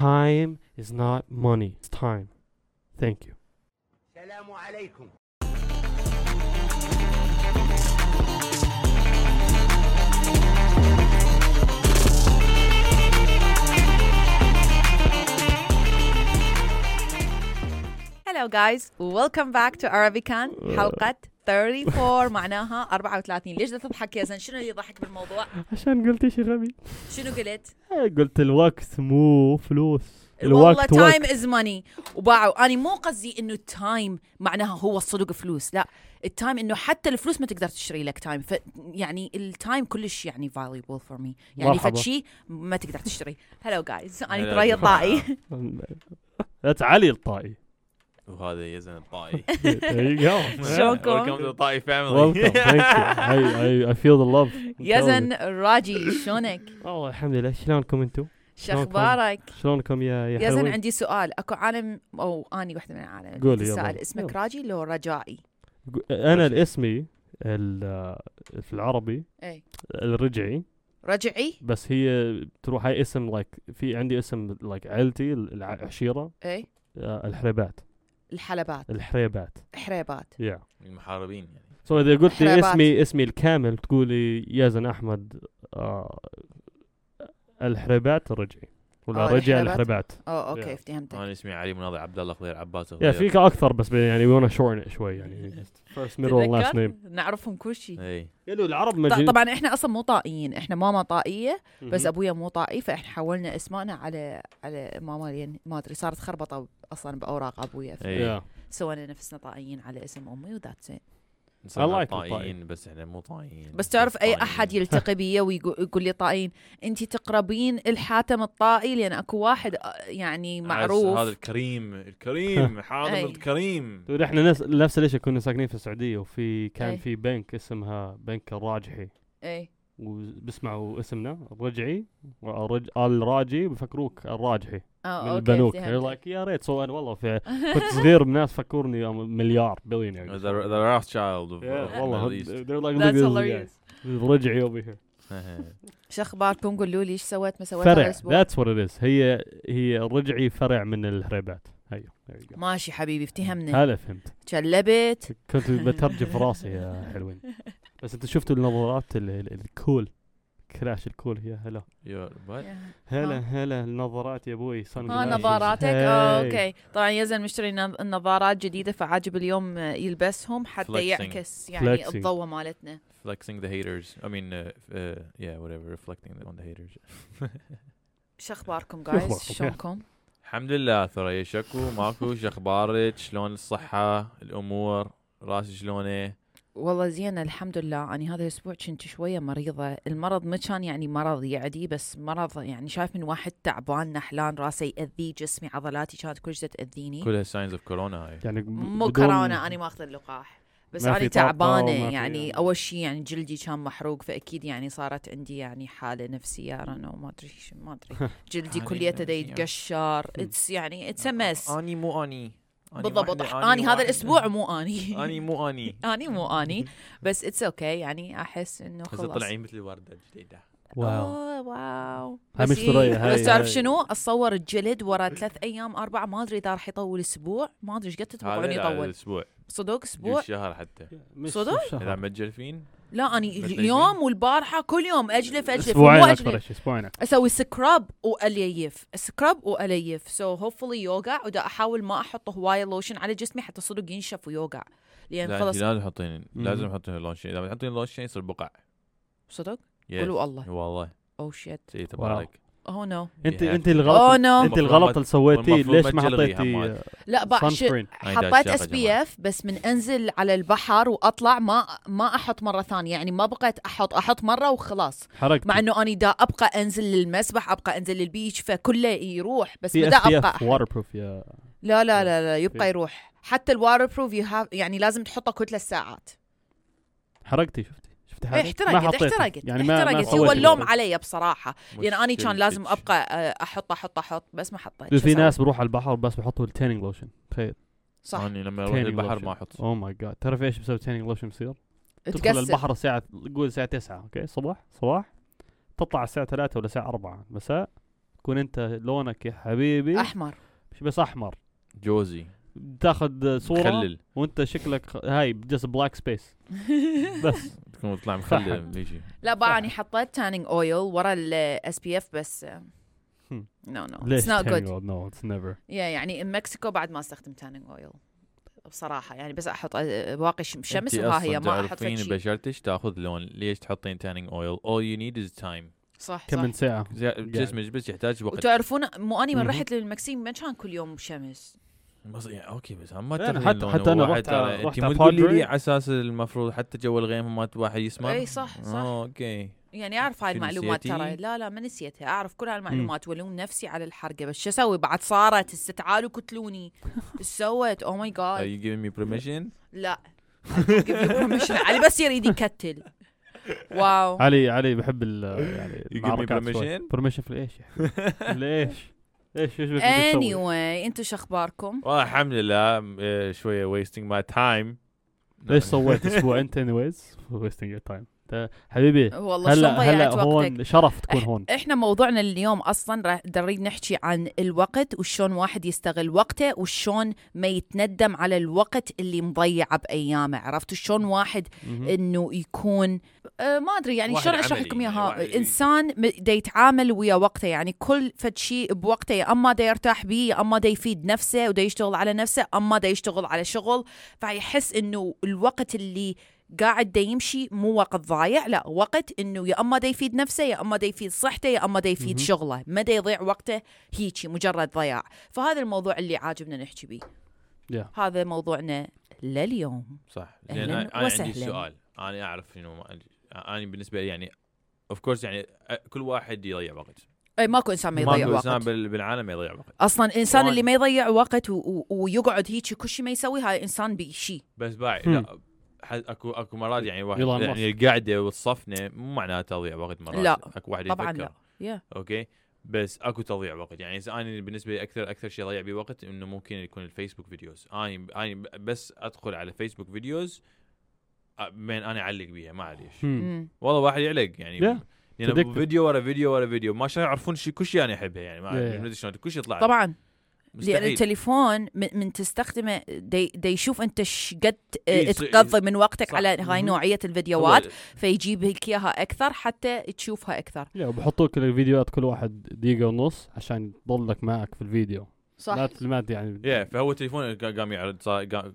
Time is not money. It's time. Thank you. السلام عليكم Hello guys, welcome back to Arabican حلقة 34 معناها 34 ليش بدك تضحك يا زين شنو اللي يضحك بالموضوع؟ عشان قلت شيء غبي. شنو قلت؟ قلت الوقت مو فلوس. والله time is money وباعوا. أنا مو قصدي إنه ال time معناها هو الصدق فلوس. لا ال time إنه حتى الفلوس ما تقدر تشتري لك time ف يعني ال time كلش يعني valuable for me. يعني شيء ما تقدر تشتري. hello guys أنا هلا ثريا جماعة. طائي. That's علي الطائي. وهذا يزن الطائي There you go. شلونكم؟ Welcome to the Taie family Welcome. Thank you. I, I, I feel the love. يزن. راجي شلونك؟ والله الحمد لله شلونكم أنتم؟ شو أخبارك؟ شلونكم يا يا يزن حلوين؟ عندي سؤال أكو عالم أو أني واحدة من العالم قولي يلا. تسأل اسمك يلا. راجي لو رجائي؟ أنا الاسمي ال- في العربي إي الرجعي رجعي؟ بس هي تروح هاي اسم لايك في عندي اسم لايك عيلتي العشيرة إي آه، الحريبات الحلبات. الحريبات. حريبات. يا المحاربين يعني. سو إذا قلت لي. اسمي اسمي الكامل تقولي يزن أحمد آه الحريبات الرجعي ولا آه، رجع. الحريبات آه أوكي Yeah. فهمتك أنا اسمي علي مناضي عبد الله خضير عباس يا فيك أكثر بس يعني shorten it شوي يعني first middle and last تتذكر؟ name نعرفهم كل شيء اي يلو العرب مجي طبعا إحنا أصلا مو طائيين إحنا ماما طائية بس. أبويا مو طائي فإحنا حولنا اسمائنا على على ماما لين ما أدري صارت خربطة أصلا بأوراق أبويا Yeah. سوينا نفسنا طائيين على اسم أمي وذاتس ات نصير like طائيين بس إحنا مو طائيين بس تعرف أي طائيين. أحد يلتقي بي ويقول لي طائين انت تقربين الحاتم الطائي لأن أكو واحد آه، يعني معروف هذا الكريم الكريم حاضر أي. الكريم إحنا نفس نفس الشيء كنا ساكنين في السعودية وفي كان أي. في بنك اسمها بنك الراجحي أي وبسمعوا اسمنا. الرجعي والرج... الراجي بيفكروك الراجحي. آه من أوكي البنوك. لايك يا ريت سو أنا والله في كنت صغير الناس فكرني مليار بليون يعني The the Rothschild of Yeah, of والله they're like That's hilarious. رجعي over here. شو اخباركم قولوا لي إيش سويت؟ ما سويت فرع. what it is. هي هي الرجعي فرع من الهريبات. go. ماشي حبيبي افتهمنا هلا فهمت. شلبت كنت بترجم في راسي يا حلوين. بس انت شفتوا النظارات ال- ال- الكول كلاش الكول هي هلا? هلا هلا النظارات يا أبوي صن ها جلاسز. نظاراتك. آه أوكي طبعا يزن مشتري نظ- نظارات جديدة فعاجب اليوم يلبسهم حتى Flexing. يعكس يعني Flexing. الضوء مالتنا Flexing the haters. I mean, uh, uh, yeah, whatever. Reflecting on the haters. شو أخباركم؟ جايز شلونكم الحمد لله ثريا شكو ماكو شو أخبارك شلون الصحة الأمور راسي شلونة والله زين الحمد لله. أنا هذا الأسبوع كنت شوية مريضة. المرض ما كان يعني مرض يعدي بس مرض يعني شايف من واحد تعبان نحلان راسه يأذي جسمي عضلاتي كانت كلش تأذيني. كلها signs of كورونا هاي يعني مو كورونا أنا ما أخذ اللقاح. بس وما في يعني يعني. أول شيء يعني جلدي كان محروق فأكيد يعني صارت عندي يعني حالة نفسية. أنا ما أدري شو- ما أدري. جلدي كليته دا. يتقشر it's يعني it's مو أني مو اني أني. بالضبط. واحدة، أنا هذا واحدة. الأسبوع مو أني. أني مو أني. أني مو أني. بس it's okay يعني أحس إنه هسه خلاص. طلعين مثل الوردة الجديدة واو. واو. هاي بس مش هاي- بس تعرف. شنو؟ أتصور الجلد ورا ثلاث أيام أربعة ما أدري إذا راح يطول أسبوع. ما أدري إيش قد تتوقعون يطول. الأسبوع صدق أسبوع؟ الشهر حتى. صدق؟ شهر. إذا متجلفين لا اني مثل اليوم والبارحة كل يوم أجلف أجلف أسبوعين مو أكثر أجلف. شيء أسبوعين أسوي scrub وأليف. scrub وأليف. so hopefully يوقع ودا أحاول ما أحط هوايه لوشن على جسمي حتى صدق ينشف ويوقع. لأن لا خلص لازم تحطين لازم. تحطين لونشين إذا ما تحطين لونشين يصير بقع. صدق؟ Yes. قولوا الله. والله. oh shit شيء تبارك. oh no انت. انت الغلط no انت الغلط اللي سويتيه ليش ما حطيتي. لا بقى حطيت اس بي. اف بس من أنزل على البحر وأطلع ما ما أحط مرة ثانية. يعني ما بقيت أحط أحط مرة وخلاص. حرقت مع إنه اني دا أبقى أنزل للمسبح أبقى أنزل لل beach فكله يروح. بس بدا SP ابقى F waterproof يا لا لا لا لا يبقى يروح. حتى ال waterproof يعني لازم تحطه كل ثلاث ساعات حرقتي شفتي؟ إيه، حالك احترقت ما. احترقت يعني ما ما احترقت هو اللوم. علي بصراحة. لأن اني كان لازم. أبقى آه، أحط أحط أحط بس ما حطيت. في؟ ناس بروح على البحر بس بيحطوا ال tanning lotion تخيل. صح. أني لما أروح البحر ما أحط. oh my God تعرف إيش بسوي tanning lotion بصير؟ تدخل البحر الساعة قول الساعة 9 okay؟ صباح؟ صباح؟ تطلع الساعة 3 ولا الساعة 4 مساء. تكون أنت لونك يا حبيبي أحمر. مش بس أحمر. جوزي. تاخذ صورة مخلل وأنت شكلك هاي just black space بس. تكون تطلع مخلل فحم. بيجي لا بقى اني حطيت tanning oil ورا ال SPF بس. نو نو اتس نوت جود نو اتس نيفر يا يعني مكسيكو بعد ما استخدم tanning oil بصراحة يعني بس أحط آه، واقي شمس وها هي ما أحط فد شيء. بشرتك تأخذ لون. ليش تحطين tanning oil all you need is time. صح كم ساعة؟ جسمك بس يحتاج وقت. وتعرفون مو اني من. رحت للمكسيك ما كان كل يوم شمس. بس يعني أوكي بس هم ما يعني حتى- حتى واحد رحت انت رحت مو على تقولي بولي. لي على أساس المفروض حتى جو الغيم ما واحد يسمر إي صح صح. آه أوكي. يعني أعرف هاي المعلومات؟ ترى. لا لا ما نسيتها. أعرف كل هالمعلومات والوم نفسي على الحرقة. بس شو أسوي؟ بعد صارت هسه تعالوا قتلوني. إيش سويت؟ أو ماي are جاد you giving me permission? لا. Give you permission. علي بس يريد يكتل واو. علي علي بحب ال يعني You give me المعركات permission? شوي برميشن في إيش ليش ليش إيش بك بتسوي؟ anyway أنتم شو أخباركم؟ والله الحمد لله م- شوية wasting my time ليش سويت أسبوع أنت انيويز ويستنج يور تايم حبيبي والله هلا هلا؟ هون شرف تكون هون. إحنا موضوعنا اليوم أصلا راح نريد نحكي عن الوقت وشلون واحد يستغل وقته وشلون ما يتندم على الوقت اللي مضيعه بأيامه عرفتوا شلون واحد. إنه يكون آه ما أدري يعني شلون أشرح لكم يعني إياها؟ إنسان دا يتعامل ويا وقته يعني كل فد شيء بوقته يا أما دا يرتاح بيه يا أما دا يفيد نفسه ودا يشتغل على نفسه أما دا يشتغل على شغل. فيحس إنه الوقت اللي قاعد دا يمشي مو وقت ضايع لا وقت إنه يا أما دا يفيد نفسه يا أما دا يفيد صحته يا أما دا يفيد. شغله. ما دا يضيع وقته هيجي مجرد ضياع. فهذا الموضوع اللي عاجبنا نحكي بيه. Yeah. هذا موضوعنا لليوم. صح. أهلاً لأن أنا أنا وسهلاً. عندي سؤال. أنا أعرف إنه ما- أنا بالنسبة لي يعني of course يعني كل واحد يضيع وقت. اي ماكو إنسان ما يضيع ماكو وقت. إنسان بال- بالعالم ما يضيع وقت. أصلا الانسان. اللي ما يضيع وقت و- و- ويقعد هيك كل شيء ما يسوي هاي إنسان بشيء بس باعي. لا اكو أكو مرات يعني واحد يعني القعده والصفنه مو معناها تضيع وقت مرات. لا، أكو واحد طبعا يفكر. لا. yeah okay. بس أكو تضييع وقت. يعني إذا أنا بالنسبة لي أكثر أكثر شيء اضيع بيه وقت إنه ممكن يكون الفيسبوك videos. أنا أنا بس أدخل على فيسبوك videos بين أنا أعلق بيها ما ليش. والله واحد يعلق يعني. Yeah. يعني. فيديو ورا فيديو ورا فيديو. ما شاء يعرفون شيء كل شيء أنا احبها يعني ما Yeah, أدري. Yeah. ما أدري شلون. كل شيء يطلع. طبعا. لأن مستحيل التليفون من, من تستخدمه دي, دي يشوف أنت إيش قد إيه، تقضي من وقتك صح. على هاي. نوعية الفيديوهات فيجيب لك إياها أكثر حتى تشوفها أكثر يا وبحطوا لك الفيديوهات كل واحد دقيقة ونص عشان يضلك معك في الفيديو صح لا ت- ما ت- يعني يا فهو التليفون قا- قام يعرض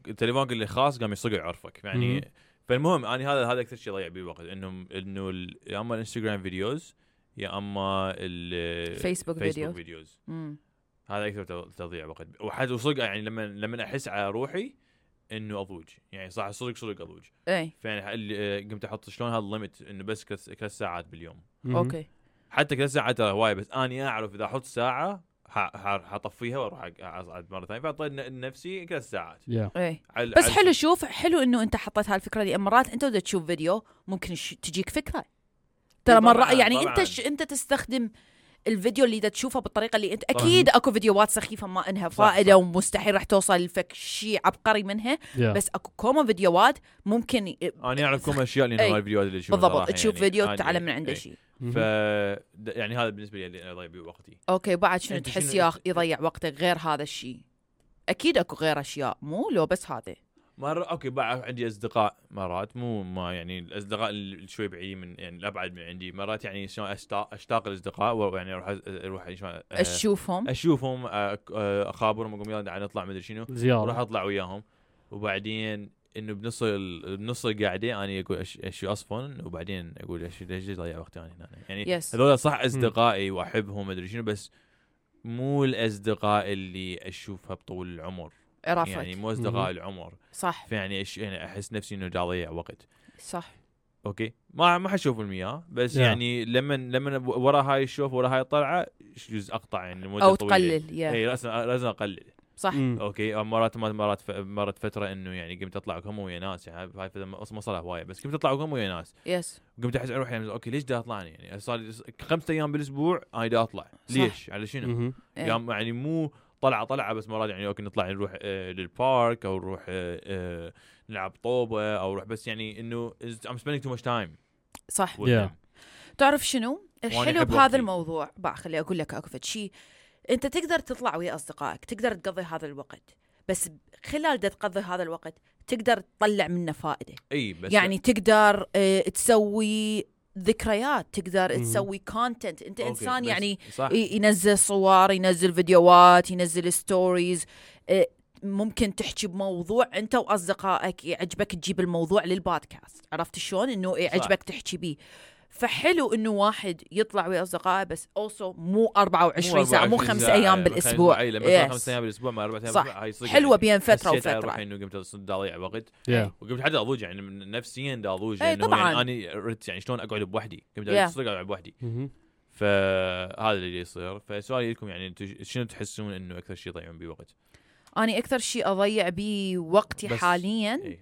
التليفون اللي خاص قام يصقع يعرفك مهم. يعني فالمهم أنا هذا هذا أكثر شيء ضيع بيه وقت انه إنه ال- يا أما الإنستغرام videos يا أما ال فيسبوك videos. هذا أكثر تضييع وقت. وحد وصدق يعني لما لما أحس على روحي إنه أضوج. يعني صح صدق صدق أضوج. اي فيعني اللي- قمت أحط شلون هذا ال limit إنه بس ثلاث ساعات باليوم. okay. حتى ثلاث ساعات ترى هواية بس أني أعرف إذا أحط ساعة حطفيها وأروح أصعد مرة ثانية. فاعطيت نفسي ثلاث ساعات. yeah اي على بس على- حلو شوف حلو إنه أنت حطيت هالفكره لأن مرات أنت بدك تشوف فيديو ممكن ش- تجيك فكرة. ترى طبعاً، مرة يعني طبعاً. أنت ش... أنت تستخدم الفيديو اللي دا تشوفه بالطريقة اللي أنت. أكيد أكو فيديوهات سخيفة ما إنها فائدة. ومستحيل راح توصل لفك شيء عبقري منها yeah بس أكو كوما فيديوهات ممكن ي- أنا أعرف كم أشياء لأن. هاي الفيديوهات اللي اشوفها بالضبط تشوف يعني فيديو تتعلم من. عنده شيء ف يعني هذا بالنسبة لي اللي اضيع وقتي okay بعد شنو تحس يا يضيع وقتك غير هذا الشيء أكيد أكو غير أشياء مو لو بس هذا مرة okay بعد عندي أصدقاء مرات مو ما يعني الأصدقاء اللي شوي بعيدين من يعني الأبعد من عندي مرات يعني شلون اشتاق أشتاق الأصدقاء ويعني أروح أروح يعني شلون أه، تشوفهم أشوفهم أه، أه، أخابرهم أقول يلا تعال نطلع مدري شنو أروح زيارة أطلع وياهم. وبعدين إنه بنص ال- بنص القعده أنا أقول أش- اشي اصفن وبعدين أقول أش- ليش اضيع وقت أنا هنا. يعني yes هذول صح أصدقائي وأحبهم مدري شنو بس مو الأصدقاء اللي أشوفها بطول العمر. عرفت يعني مو أصدقاء العمر. صح. فيعني إيش يعني أحس نفسي إنه جا اضيع وقت. صح. أوكي؟ ما ما حشوفهم اياه بس Yeah. يعني لما لما ورا هاي الشوف ورا هاي الطلعة يجوز أقطع يعني لمده أو طويلة. تقلل يا إي لازم لازم أقلل. صح. مم. أوكي؟ مرات مرات ف- مرت فترة إنه يعني قمت أطلع كومة ويا ناس يعني هاي ما صار هواية بس قمت أطلع كومة ويا ناس. Yes قمت أحس أروح يعني أوكي ليش دا اطلع يعني صار لي خمسة أيام بالأسبوع أنا دا أطلع. صح. ليش؟ على شنو؟ إيه. يعني مو طلعة طلعة بس مرات يعني أوكي نطلع نروح آه للبارك أو نروح آه آه نلعب طوبة أو نروح بس يعني إنه I'm spending too much time صح Yeah. تعرف شنو الحلو بهذا وقتي. الموضوع بقى خلي أقول لك اكو شيء أنت تقدر تطلع ويا أصدقائك تقدر تقضي هذا الوقت بس خلال دا تقضي هذا الوقت تقدر تطلع منه فائدة إي بس يعني تقدر آه تسوي ذكريات تقدر مم. تسوي content انت أوكي، إنسان يعني صح. ينزل صور ينزل فيديوهات ينزل stories آه، ممكن تحكي بموضوع انت وأصدقائك يعجبك تجيب الموضوع للبودكاست. عرفت شلون؟ إنه يعجبك تحكي بيه. فحلو إنه واحد يطلع ويا أصدقائه بس also مو 24 ساعة مو 24 خمس أيام يعني بالأسبوع اي لما Yes. خمس أيام بالأسبوع ما أربع أيام صح. هاي صدق حلوة يعني. بين فترة وفترة الحين انه قمت اضيع وقت Yeah. وقمت حتى أضوج يعني من- نفسيا دا أضوج إي لأنه طبعاً. يعني أنا ردت يعني شلون أقعد بوحدي قمت Yeah. صدق أقعد بوحدي. فهذا اللي يصير فسؤالي لكم يعني أنتم شنو تحسون إنه أكثر شيء يضيعون بيه وقت؟ أنا أكثر شيء أضيع بيه وقتي حاليا إي.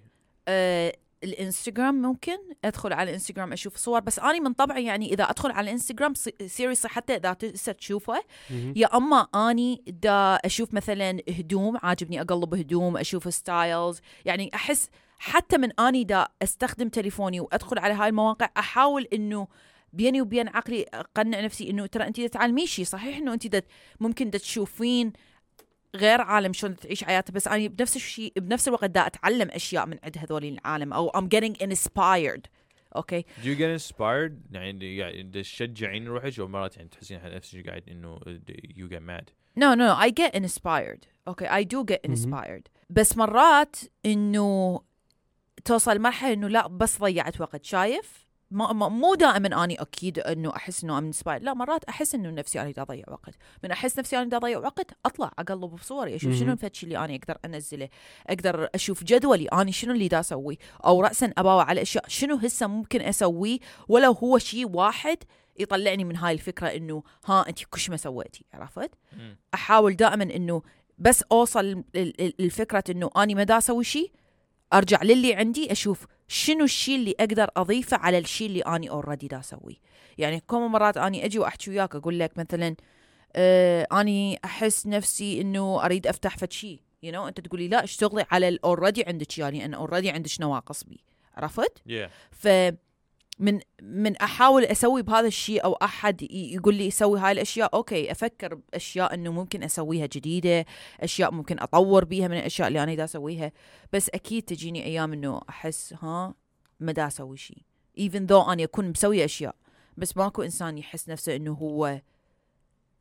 آه الانستغرام ممكن أدخل على الانستغرام أشوف صور بس اني من طبعي يعني إذا أدخل على الانستغرام seriously حتى إذا تشوفه. يا أما أني دا أشوف مثلا هدوم عاجبني أقلب هدوم أشوف styles يعني أحس حتى من أني دا أستخدم تليفوني وأدخل على هاي المواقع أحاول إنه بيني وبين عقلي أقنع نفسي إنه ترى انت تتعلمين شيء صحيح إنه انت ممكن تشوفين غير عالم شلون تعيش حياته بس أنا بنفس الشيء بنفس الوقت دا أتعلم أشياء من عند هذول العالم أو I'm getting inspired أوكي Do you get inspired؟ يعني يعني تشجعين روحك أو مرات يعني تحسين على نفسك قاعد إنه you get mad No, no, I get inspired. Okay, I do get inspired. بس مرات إنه توصل مرحلة إنه لا بس ضيعت وقت شايف؟ ما ما مو دائما أني أكيد إنه أحس إنه ام لا مرات أحس إنه نفسي دا اضيع وقت من أحس نفسي دا اضيع وقت أطلع أقلب بصوري أشوف شنو. الفتش اللي أنا أقدر أنزله أقدر أشوف جدولي أني شنو اللي دا أسوي أو راسا أباوع على أشياء شنو هسه ممكن أسويه ولو هو شيء واحد يطلعني من هاي الفكرة إنه ها أنت كش ما سويتي عرفت؟ أحاول دائما إنه بس أوصل ال- ال- الفكرة إنه أني ما دا أسوي شيء أرجع للي عندي أشوف شنو الشيء اللي أقدر أضيفه على الشيء اللي أني already دا أسويه. يعني كم مرات أني أجي وأحكي وياك أقول لك مثلا آه أني أحس نفسي إنه أريد أفتح فد شيء you know أنت تقولي لا اشتغلي على ال already عندك يعني أنا already عندك نواقص بي. عرفت؟ Yeah. ف من من أحاول أسوي بهذا الشيء أو أحد يقول لي سوي هاي الأشياء أوكي أفكر بأشياء إنه ممكن أسويها جديدة أشياء ممكن أطور بيها من الأشياء اللي أنا دا أسويها. بس أكيد تجيني أيام إنه أحس ها ما دا أسوي شيء. Even though أنا أكون مسوي أشياء. بس ماكو إنسان يحس نفسه إنه هو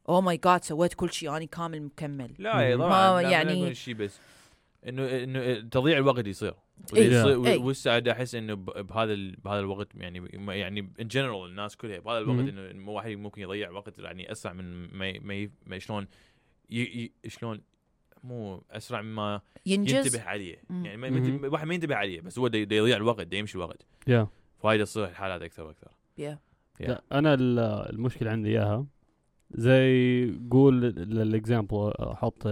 oh my God سويت كل شيء أنا كامل مكمل. لا. طبعا يعني- يعني شيء بس. إنه إنه تضييع الوقت يصير. إيه. يصير- إيه. أحس إنه ب- بهذا ال- بهذا الوقت يعني ما- يعني in general الناس كلها بهذا الوقت. إنه إنه واحد ممكن يضيع وقت يعني أسرع من ما ما, شلون شلون مو أسرع مما ينجز ينتبه عليه. يعني ما مهم. ما- واحد ما ينتبه عليه بس هو يضيع الوقت دا يمشي الوقت Yeah. فهاي تصير الحالات أكثر وأكثر. لا، أنا ال- المشكلة عندي إياها زي قول ال example أحط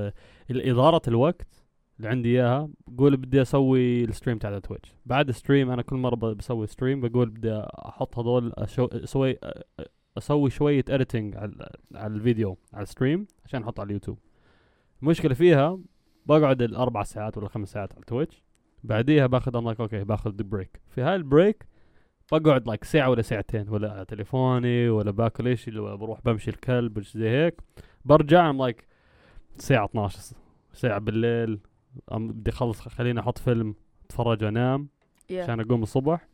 إدارة الوقت اللي عندي إياها قول بدي أسوي ال stream تاع Twitch. بعد stream أنا كل مرة بسوي stream بقول بدي أحط هذول أسوي أسوي شوية editing على على الفيديو على ال stream عشان أحطه على اليوتيوب. المشكلة فيها بقعد الأربع ساعات ولا خمس ساعات على Twitch. بعديها باخذ um like أوكي باخذ break في هاي ال break بقعد like ساعة ولا ساعتين ولا على تليفوني ولا باكل إيش ولا بروح بمشي الكلب زي هيك. برجع um like الساعة 12 ساعة بالليل. بدي أخلص خليني أحط فيلم أتفرج وأنام Yeah. عشان أقوم الصبح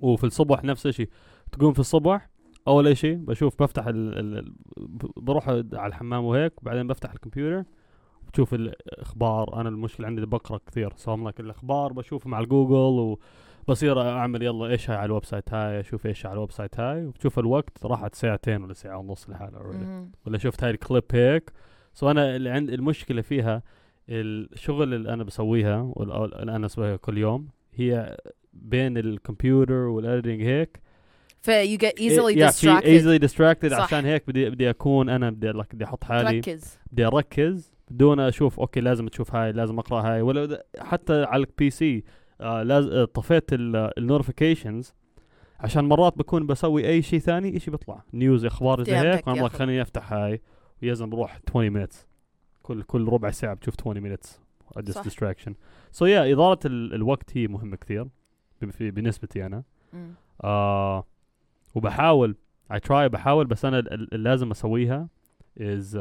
وفي الصبح نفس الشيء تقوم في الصبح أول شيء بشوف بفتح ال ال ال- ب- بروح على الحمام وهيك وبعدين بفتح الكمبيوتر بشوف الأخبار أنا المشكلة عندي بقرأ كثير so like الأخبار بشوف مع الجوجل وبصير أعمل يلا إيش هاي على ال website هاي أشوف إيش على ال website هاي وبشوف الوقت راحت ساعتين ولا ساعة ونص لحالها. ولا شفت هاي الكليب هيك so أنا اللي عند المشكلة فيها الشغل اللي أنا بسويها اللي أنا اسويها كل يوم هي بين الكمبيوتر وال editing هيك. ف you get easily yeah, distracted. easily distracted. صح. عشان هيك بدي بدي أكون أنا بدي بدي أحط حالي. تركز. بدي أركز بدون أشوف أوكي لازم تشوف هاي لازم أقرأ هاي. ولا حتى على ال PC آه لازم طفيت ال notifications عشان مرات بكون بسوي أي شيء ثاني إيش بيطلع. news أخبار زي هيك. خليني أفتح هاي. within بروح 20 minutes. كل كل ربع ساعة بتشوف 20 minutes just distraction. so so يا إدارة ال- الوقت هي مهمة كثير ب- في- بالنسبتي أنا. آه وبحاول I try بحاول بس أنا ال- ال- اللي لازم أسويها is uh,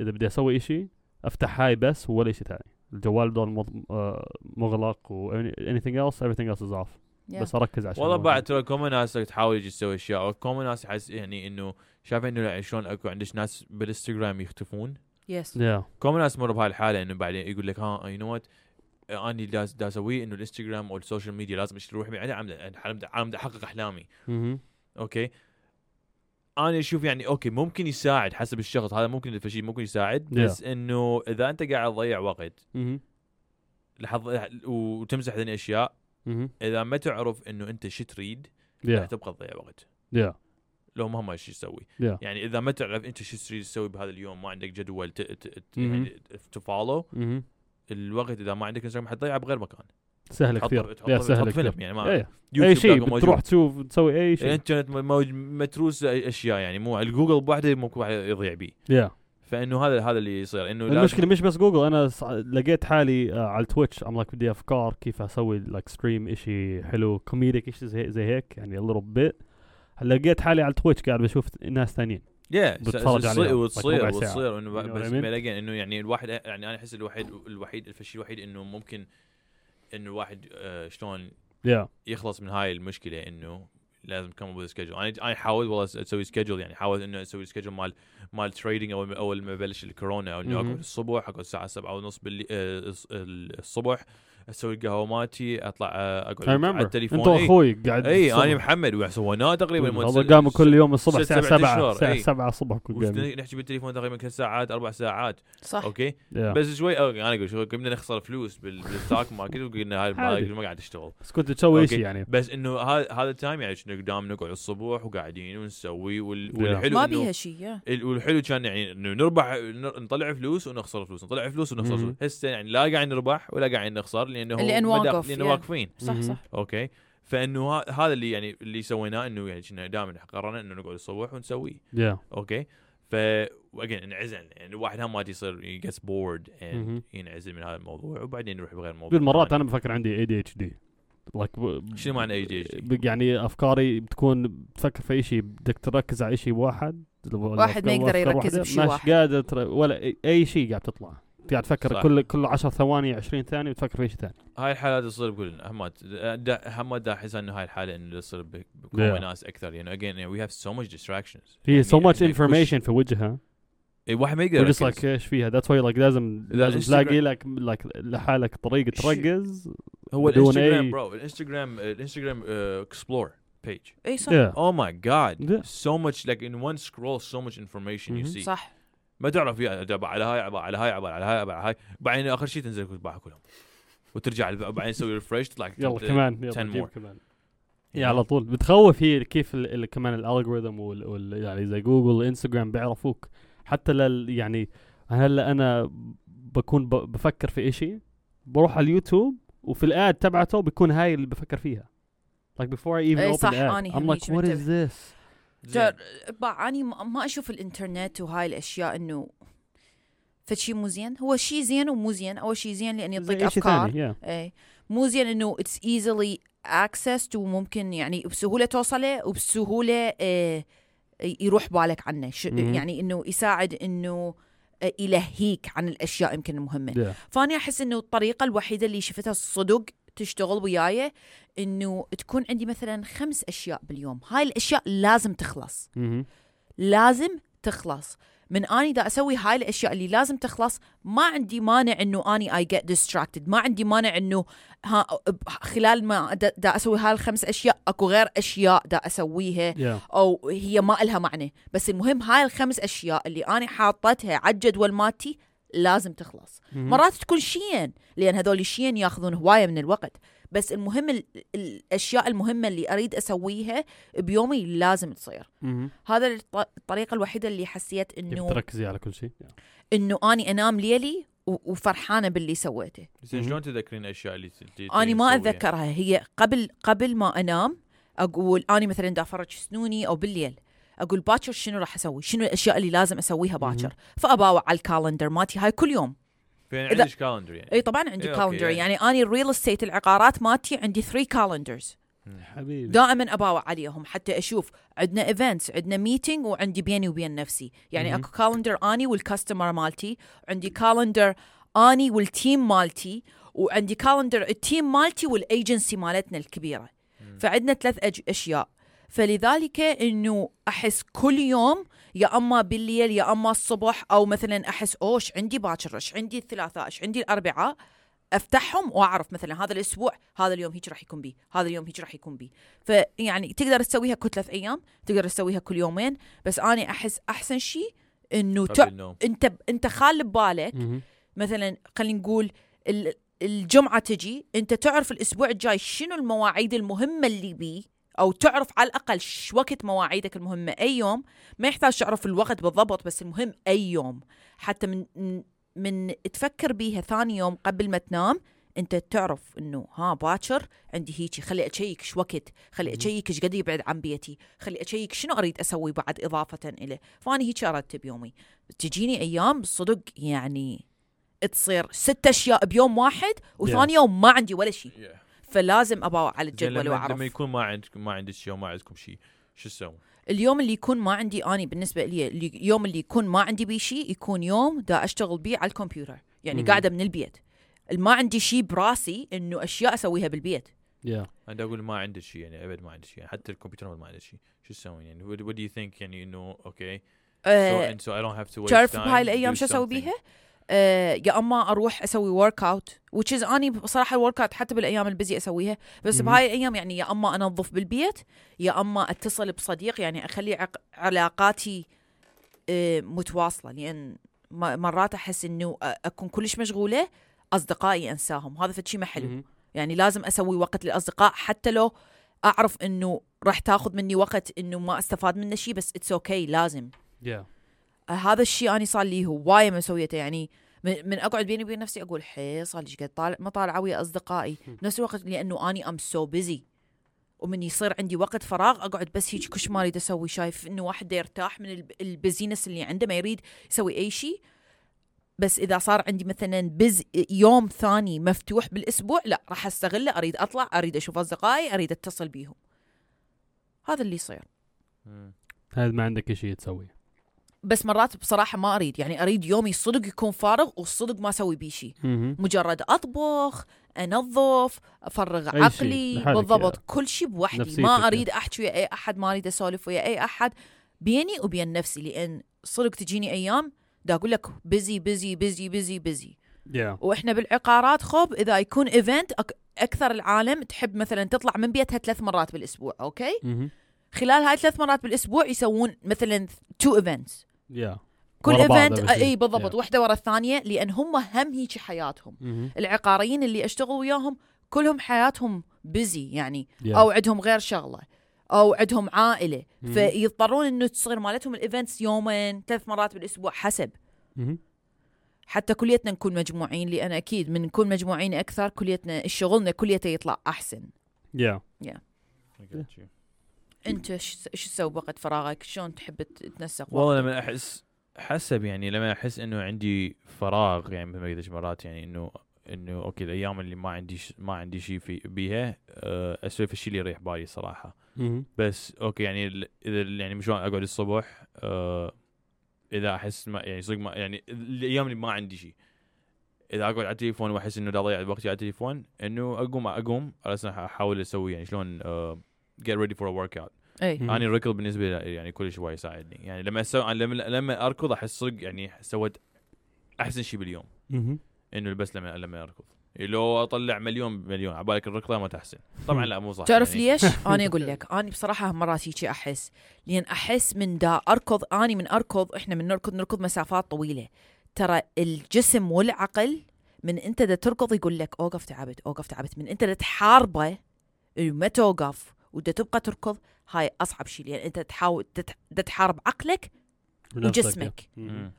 إذا بدي أسوي إشي أفتح هاي بس ولا إشي ثاني الجوال ضل مض- آه، مغلق و any- anything else everything else is off. Yeah. بس أركز عشان والله بعد ترى كومة ناس تحاول يجي تسوي أشياء أو كومة ناس يحس يعني إنه شايف إنه شلون أكو عندك ناس بالإنستغرام يختفون. yes yeah. كومة ناس مر بهاي الحالة إنه بعدين يقول لك ها you know what أني دا اسويه إنه الإنستغرام أو السوشيال ميديا لازم أشتري روحي بعدين عم عم عم أحقق أحلامي. أوكي؟ أنا أشوف يعني أوكي ممكن يساعد حسب الشخص هذا ممكن شيء ممكن يساعد بس إنه إذا أنت قاعد تضيع وقت مهم. لحظ وتمسح ذي الأشياء مهم. إذا ما تعرف إنه أنت شو تريد yeah. راح تبقى تضيع وقت. Yeah. لو مهما شو تسوي yeah. يعني إذا ما تعرف أنت شو تريد تسوي بهذا اليوم ما عندك جدول ت- ت- ت- مهم. يعني تفولو مهم. الوقت إذا ما عندك انستغرام حتضيعه بغير مكان. سهل كثير. تحط- تحط سهل فيلم يعني ما yeah. أي شيء. بتروح تشوف تسوي أي شيء الإنترنت متروس أشياء يعني مو الجوجل بوحده ممكن واحد يضيع بيه. Yeah. فإنه هذا هذا اللي يصير. إنه المشكلة مش بس جوجل أنا لقيت حالي آه، على التويتش I'm like بدي أفكار كيف أسوي live stream إشي حلو comedic إشي زي زي هيك يعني a little bit. لقيت حالي على التويتش قاعد بشوف ناس ثانيين يا بتفرج عليها. وتصير. وتصير انه بس إنه يعني الواحد يعني أنا أحس الوحيد الوحيد الشيء الوحيد إنه ممكن إنه الواحد آه، شلون yeah يخلص من هاي المشكلة إنه لازم come up schedule أنا أنا احاول والله أسوي schedule يعني احاول إنه أسوي schedule مال مال trading اول أول ما بلش الكورونا إنه. أقعد الصبح أقعد الساعة 7 ونص باللي آه، الص- الصبح أسوي القهوة مالتي اطلع آه، اقعد على التليفون انت. واخوي قاعد إي. أنا محمد وسويناه تقريبا ست- قاموا كل يوم الصبح الساعة سبعة 7 أشهر، الساعة إي. 7 الصبح كل نحكي بالتليفون تقريبا ثلاث ساعات أربع ساعات صح okay yeah. بس شوي okay، أنا أقول شوي كنا نخسر فلوس بال- بال stock market وقلنا هاي. ما قاعد تشتغل بس كنت تسوي. شيء يعني بس إنه هذا هذا ال time يعني كنا قدام نقعد الصبح وقاعدين ونسوي. والحلو ما بيها شيء والحلو كان يعني إنه نربح نر- نطلع فلوس ونخسر فلوس نطلع فلوس ونخسر. فلوس هسه يعني لا قاعد نربح ولا قاعد نخسر لأنه دا- واقف، لأنه. واقفين صح. صح okay فإنه هذا اللي يعني اللي سويناه إنه يعني كنا دائما قررنا إنه نقعد الصبح ونسويه yeah okay ف واجين انعزل يعني الواحد هم ما يصير gets bored مهم. and ينعزل من هذا الموضوع وبعدين يروح بغير موضوع بالمرات. أنا بفكر عندي ADHD like ب- شنو معنى ADHD؟ ب- يعني أفكاري بتكون بتفكر في شيء بدك تركز على شيء واحد واحد ما يقدر يركز بشيء مش واحد. قادر تر... ولا أي- أي شيء قاعد تطلع قاعد تفكر صح. كل كل 10 ثواني 20 ثانية بتفكر في شيء ثاني. هاي الحالات تصير بكل همات دا همات دا احس إنه هاي الحالة إنه تصير بك- بكل Yeah. ناس أكثر. يعني again يعني we have so much distractions. في so much إحنا كل information شيء- في وجهها. إيه، واحد ما يقدر just يركز. like إيش فيها؟ That's why like لازم لازم تلاقي لك like لحالك طريقة تركز. هو الإنستغرام bro الانستغرام الإنستغرام explore page اي صح. God. Yeah. so much like in one scroll so much information you Mhm. see. صح. ما تعرف يا أبا على هاي أبا على هاي أبا على هاي أبا على هاي. بعدين آخر شيء تنزل تباع كلهم. وترجع بعدين تسوي refresh تطلع يلا كمان 10 يلا. كمان. you yeah? على طول. بتخوف هي كيف ال ال كمان ال algorithm وال, وال يعني زي جوجل انستغرام بيعرفوك. حتى لل يعني هلأ أنا بكون ب بفكر في إشي بروح على اليوتيوب وفي ال ad تبعته بيكون هاي اللي بفكر فيها. Like before I even إيه open صح، the ad. I'm like هيك what is this? بع أني ما أشوف الإنترنت وهاي الأشياء إنه فشي مو زين. هو شيء زين ومو زين. أول شيء زين لأن يعطيك أفكار. ثاني yeah. اي مو زين إنه it's easily accessed وممكن يعني بسهولة توصله وبسهولة آه يروح بالك عنه. ش-. يعني إنه يساعد إنه آه، يلهيك عن الأشياء يمكن المهمه yeah. فأني أحس إنه الطريقة الوحيدة اللي شفتها الصدق تشتغل وياي إنه تكون عندي مثلا خمس أشياء باليوم. هاي الأشياء لازم تخلص. لازم تخلص. من أني دا أسوي هاي الأشياء اللي لازم تخلص ما عندي مانع إنه أني I get distracted ما عندي مانع إنه ها خلال ما دا, دا أسوي هاي الخمس أشياء أكو غير أشياء دا أسويها yeah. أو هي ما إلها معنى. بس المهم هاي الخمس أشياء اللي أنا حاطتها على الجدول مالتي لازم تخلص مهم. مرات تكون شين لأن هذول الشين ياخذون هواية من الوقت بس المهم ال- الأشياء المهمة اللي أريد أسويها بيومي لازم تصير مهم. هذا الط- الطريقة الوحيدة اللي حسيت إنه تركزي على كل شيء. إنه أني أنام ليلي و- وفرحانة باللي سويته زين. شلون تذكرين الأشياء اللي أني ما؟ أتذكرها هي قبل قبل ما أنام أقول أني مثلا دا افرج سنوني أو بالليل أقول باكر شنو راح أسوي؟ شنو الأشياء اللي لازم أسويها باكر؟ فأباوع على ال calendar مالتي هاي كل يوم. إذا- عندك calendar يعني؟ إي طبعا عندي إيه، calendar يعني. يعني أني ال real estate العقارات مالتي عندي 3 calendars حبيبي. دائما أباوع عليهم حتى أشوف عندنا events عندنا meeting وعندي بيني وبين نفسي. يعني. أكو calendar أني وال customer مالتي عندي calendar أني وال team مالتي وعندي calendar ال team مالتي والايجنسي مالتنا الكبيرة. فعندنا ثلاث أج- أشياء. فلذلك إنه أحس كل يوم يا أما بالليل يا أما الصبح أو مثلا أحس أوش عندي باكر إيش عندي الثلاثاء إيش عندي الاربعاء أفتحهم وأعرف مثلا هذا الأسبوع هذا اليوم هيك راح يكون بيه هذا اليوم هيك راح يكون بيه فيعني تقدر تسويها كل ثلاث أيام تقدر تسويها كل يومين بس أنا أحس أحسن شيء إنه تع... أنت أنت خال ببالك. مثلا خلينا نقول ال- الجمعة تجي أنت تعرف الأسبوع الجاي شنو المواعيد المهمة اللي بيه أو تعرف على الأقل ش وقت مواعيدك المهمة أي يوم. ما يحتاج تعرف الوقت بالضبط بس المهم أي يوم. حتى من من- تفكر بيها ثاني يوم قبل ما تنام أنت تعرف إنه ها باكر عندي هيجي خلي أشيك إيش وقت خلي أشيك إيش قد يبعد عن بيتي خلي أشيك شنو أريد أسوي بعد إضافة إليه. فاني هيك أرتب يومي. تجيني أيام صدق يعني تصير ست أشياء بيوم واحد وثاني يوم ما عندي ولا شيء Yeah. فلازم اباوع على الجدول وأعرف. لما يكون ما عندكم ما عندك شيء وما عندكم شيء شو تسوون؟ اليوم اللي يكون ما عندي أني بالنسبة لي اللي- اليوم اللي يكون ما عندي بيه شيء يكون يوم دا أشتغل بيه على الكمبيوتر. يعني مهم. قاعدة من البيت. ما عندي شيء براسي إنه أشياء أسويها بالبيت. yeah أنا أقول ما عندك شيء يعني أبد ما عندك شيء. يعني حتى الكمبيوتر ما عندك شيء. شو تسوين يعني؟ What, what do you think يعني انه okay so, أه and so I don't have to waste تعرف بهاي الأيام شو أسوي. بيها؟ أه يا أما أروح أسوي workout which is أني بصراحة ال workout حتى بالأيام ال busy أسويها بس. بهاي الأيام يعني يا أما أنظف بالبيت يا أما أتصل بصديق يعني أخلي علاقاتي أه متواصلة لأن مرات أحس إنه أكون كلش مشغولة أصدقائي أنساهم هذا فشي ما حلو. يعني لازم أسوي وقت للأصدقاء حتى لو أعرف إنه راح تاخذ مني وقت إنه ما أستفاد منه شيء بس it's okay okay لازم آه، هذا الشيء أنا صار لي هواية مسويته يعني من, من أقعد بيني وبين نفسي أقول حي صار لي قد طالع ما طالعه ويا أصدقائي. بنفس الوقت لأنه اني I'm so busy ومن يصير عندي وقت فراغ أقعد بس هيك كش ما اريد أسوي شايف إنه واحد يرتاح من الب- ال busyness اللي عنده ما يريد يسوي أي شيء. بس إذا صار عندي مثلا بز يوم ثاني مفتوح بالأسبوع لا راح أستغله أريد أطلع أريد أشوف أصدقائي أريد أتصل بيهم. هذا اللي يصير. هذا ما عندك شيء تسويه. بس مرات بصراحة ما أريد يعني أريد يومي صدق يكون فارغ والصدق ما أسوي بيه شيء. مجرد أطبخ أنظف أفرغ عقلي بالضبط yeah. كل شيء بوحدي ما. أريد أحكي ويا أي أحد ما أريد أسولف ويا أي أحد بيني وبين نفسي لأن صدق تجيني أيام دا أقول لك busy busy busy busy busy yeah وإحنا بالعقارات خب إذا يكون event أكثر العالم تحب مثلا تطلع من بيتها ثلاث مرات بالأسبوع أوكي مهم. خلال هاي ثلاث مرات بالأسبوع يسوون مثلا two events يا كل event. إي بالضبط Yeah. واحدة ورا الثانية لأن هم هم هيك حياتهم مهم. العقاريين اللي اشتغل وياهم كلهم حياتهم busy يعني يا. أو عندهم غير شغلة أو عندهم عائلة مم. فيضطرون إنه تصير مالتهم ال events يومين ثلاث مرات بالأسبوع حسب مهم. حتى كليتنا نكون مجموعين لأن أكيد من نكون مجموعين أكثر كليتنا الشغلنا كليته يطلع أحسن I got you. أنت إيش تسوي بوقت فراغك شلون تحب تتنسق والله؟ لما أحس حسب يعني لما أحس إنه عندي فراغ يعني مثل ما قلت مرات يعني إنه إنه أوكي الأيام اللي ما عندي ش... ما عندي شيء في بيها آه، أسوي في الشيء اللي يريح بالي صراحة. بس أوكي يعني إذا يعني مشان أقعد الصبح آه، إذا أحس ما يعني صدق ما يعني الأيام اللي ما عندي شيء إذا أقعد على التليفون وأحس إنه دا اضيع وقتي على التليفون إنه أقوم أقوم على أساس أحاول أسوي يعني شلون آه، get ready for a workout. إي. مم. أنا الركض بالنسبة لي يعني كل شوي يساعدني يعني لما أسوي لما لما أركض أحس صدق يعني سويت أحسن شيء باليوم. إنه بس لما لما أركض. لو أطلع مليون مليون عبالك الركضه ما تحسن. طبعا لا مو صح تعرف يعني ليش؟ أنا أقول لك أنا بصراحة مرات هيك أحس. لأن أحس من دا أركض اني من أركض إحنا من نركض نركض مسافات طويلة. ترى الجسم والعقل من أنت دا تركض يقول لك أوقف تعبت أوقف تعبت. من أنت دا تحاربه ما توقف. ودا تبقى تركض هاي أصعب شيء لأن أنت تحاول تت- دا تحارب عقلك يا. وجسمك.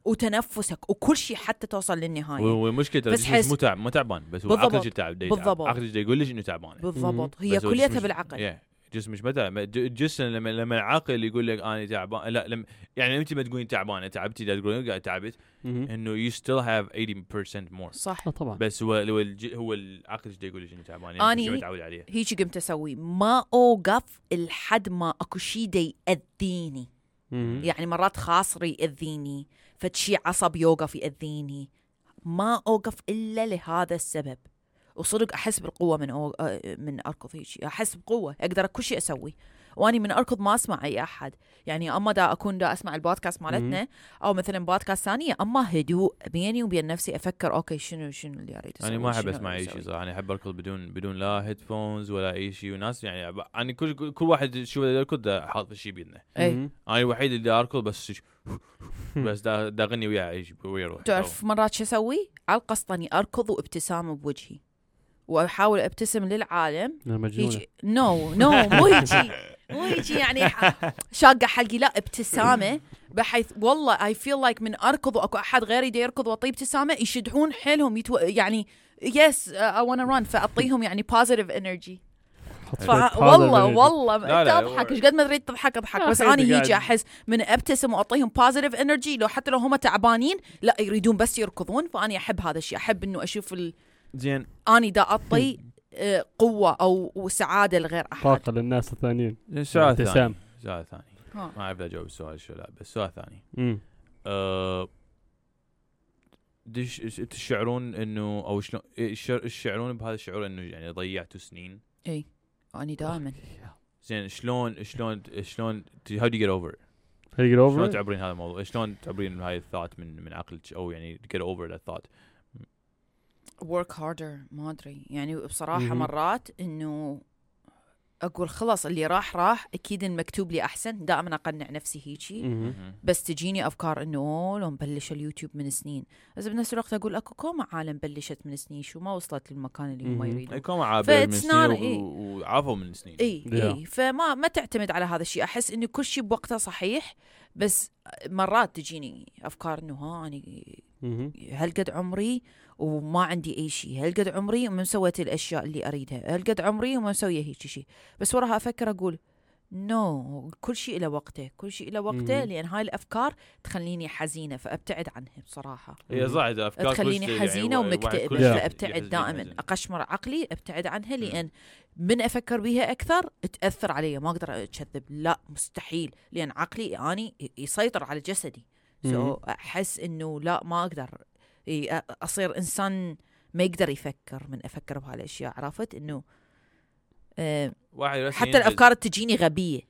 وتنفسك وكل شيء حتى توصل للنهاية والمشكلة ترى بس حس- مو تعب مو تعبان بس هو بالضبط. عقلك تعب. بالضبط. عقلك يقول لك انه تعبان بالضبط هي كليتها بالعقل yeah. جسم مش متعب. ج- الجسم لما لما العقل يقول لك أنا تعبان لا لما يعني أنت ما تقولين تعبانة تعبتي لا تقولين قاعد تعبت. إنه you still have 80% more. صح. آه طبعا. بس هو هو, هو العقل إيش يقول لك إنه تعبان؟ يعني شو متعود عليه. هيك قمت أسوي. ما أوقف لحد ما أكو شي دا يأذيني. يعني مرات خاصري يأذيني. فشي عصب يوقف يأذيني. ما أوقف إلا لهذا السبب. وصدق أحس بالقوة من أو... آه، من أركض هيك أحس بقوة. أقدر كل شيء أسوي. وأني من أركض ما أسمع أي أحد. يعني أما دا أكون دا أسمع البودكاست مالتنا أو مثلا بودكاست ثانية أما هدوء بيني وبين نفسي أفكر أوكي شنو شنو اللي أريد أسوي؟ أنا ما أحب أسمع أي شيء. صراحة. أنا أحب أركض بدون بدون لا headphones ولا أي شيء وناس يعني أنا كل كل- كل واحد شو يركض حاط شيء بيدنا. أنا الوحيد اللي أركض بس بس دا, دا أغني وياه إيش ويا يروح تعرف مرات شو أسوي؟ على القسطني أركض وابتسامه بوجهي. وأحاول أبتسم للعالم. أنا مجنونة هيجي no no مو هيجي مو هيجي يعني شاقه حلقي لا ابتسامة. بحيث والله I feel like من أركض وأكو أحد غيري دا يركض واعطيه ابتسامة يشدحون حيلهم يتو يعني yes إي وأنا ران فاعطيهم يعني positive energy والله energy. والله تضحك هو- إيش قد ما تريد تضحك أضحك. بس أنا هيجي أحس من أبتسم واعطيهم positive energy لو حتى لو هم تعبانين لا يريدون بس يركضون. فاني أحب هذا الشيء أحب إنه أشوف ال... زين. أني دا أعطي آه، قوة أو سعاده لغير أحد. طاقة للناس الثانيين. السؤال الثاني ابتسام السؤال الثاني ها. ما أعرف اجاوب السؤال شو لا بس السؤال الثاني مم. أه دش تشعرون إنه أو شلون إيش- تشعرون بهذا الشعور إنه يعني ضيعتوا سنين؟ أني دائما زين شلون شلون شلون how do you get over How you get شلون over it? تعبرين هذا الموضوع؟ شلون تعبرين هاي الثات من من عقلك؟ أو يعني get over that thought. Work harder ما أدري. يعني بصراحة مهم. مرات إنه أقول خلاص اللي راح راح أكيد إن مكتوب لي أحسن. دائما أقنع نفسي هيجي. بس تجيني أفكار إنه لو مبلش اليوتيوب من سنين. بس بنفس الوقت أقول أكو كوما عالم بلشت من سنين. شو ما وصلت للمكان اللي هم. يريدون. يكون عابر من سنين وعافوا من سنين. إي فما ما تعتمد على هذا الشيء. أحس إنه كل شيء بوقته صحيح بس مرات تجيني أفكار إنه ها أنا. هالقد عمري وما عندي أي شيء. هالقد عمري وما سويت الأشياء اللي أريدها. هالقد عمري وما مسوية هيك شيء. بس وراها أفكر أقول نو كل شيء له وقته. كل شيء له وقته. لأن هاي الأفكار تخليني حزينة فأبتعد عنها بصراحة. هي صح أفكار تخليني كلش- حزينة يعني ومكتئبة. فأبتعد دائما. أقشمر عقلي أبتعد عنها لأن من أفكر بيها أكثر تأثر علي. ما أقدر اكذب لا مستحيل. لأن عقلي اني يسيطر على جسدي. سو أحس إنه لا ما أقدر إي، أ- أصير إنسان ما يقدر يفكر من أفكر بهالأشياء عرفت؟ إنه آه، واحد حتى ينجز- الأفكار تجيني غبية.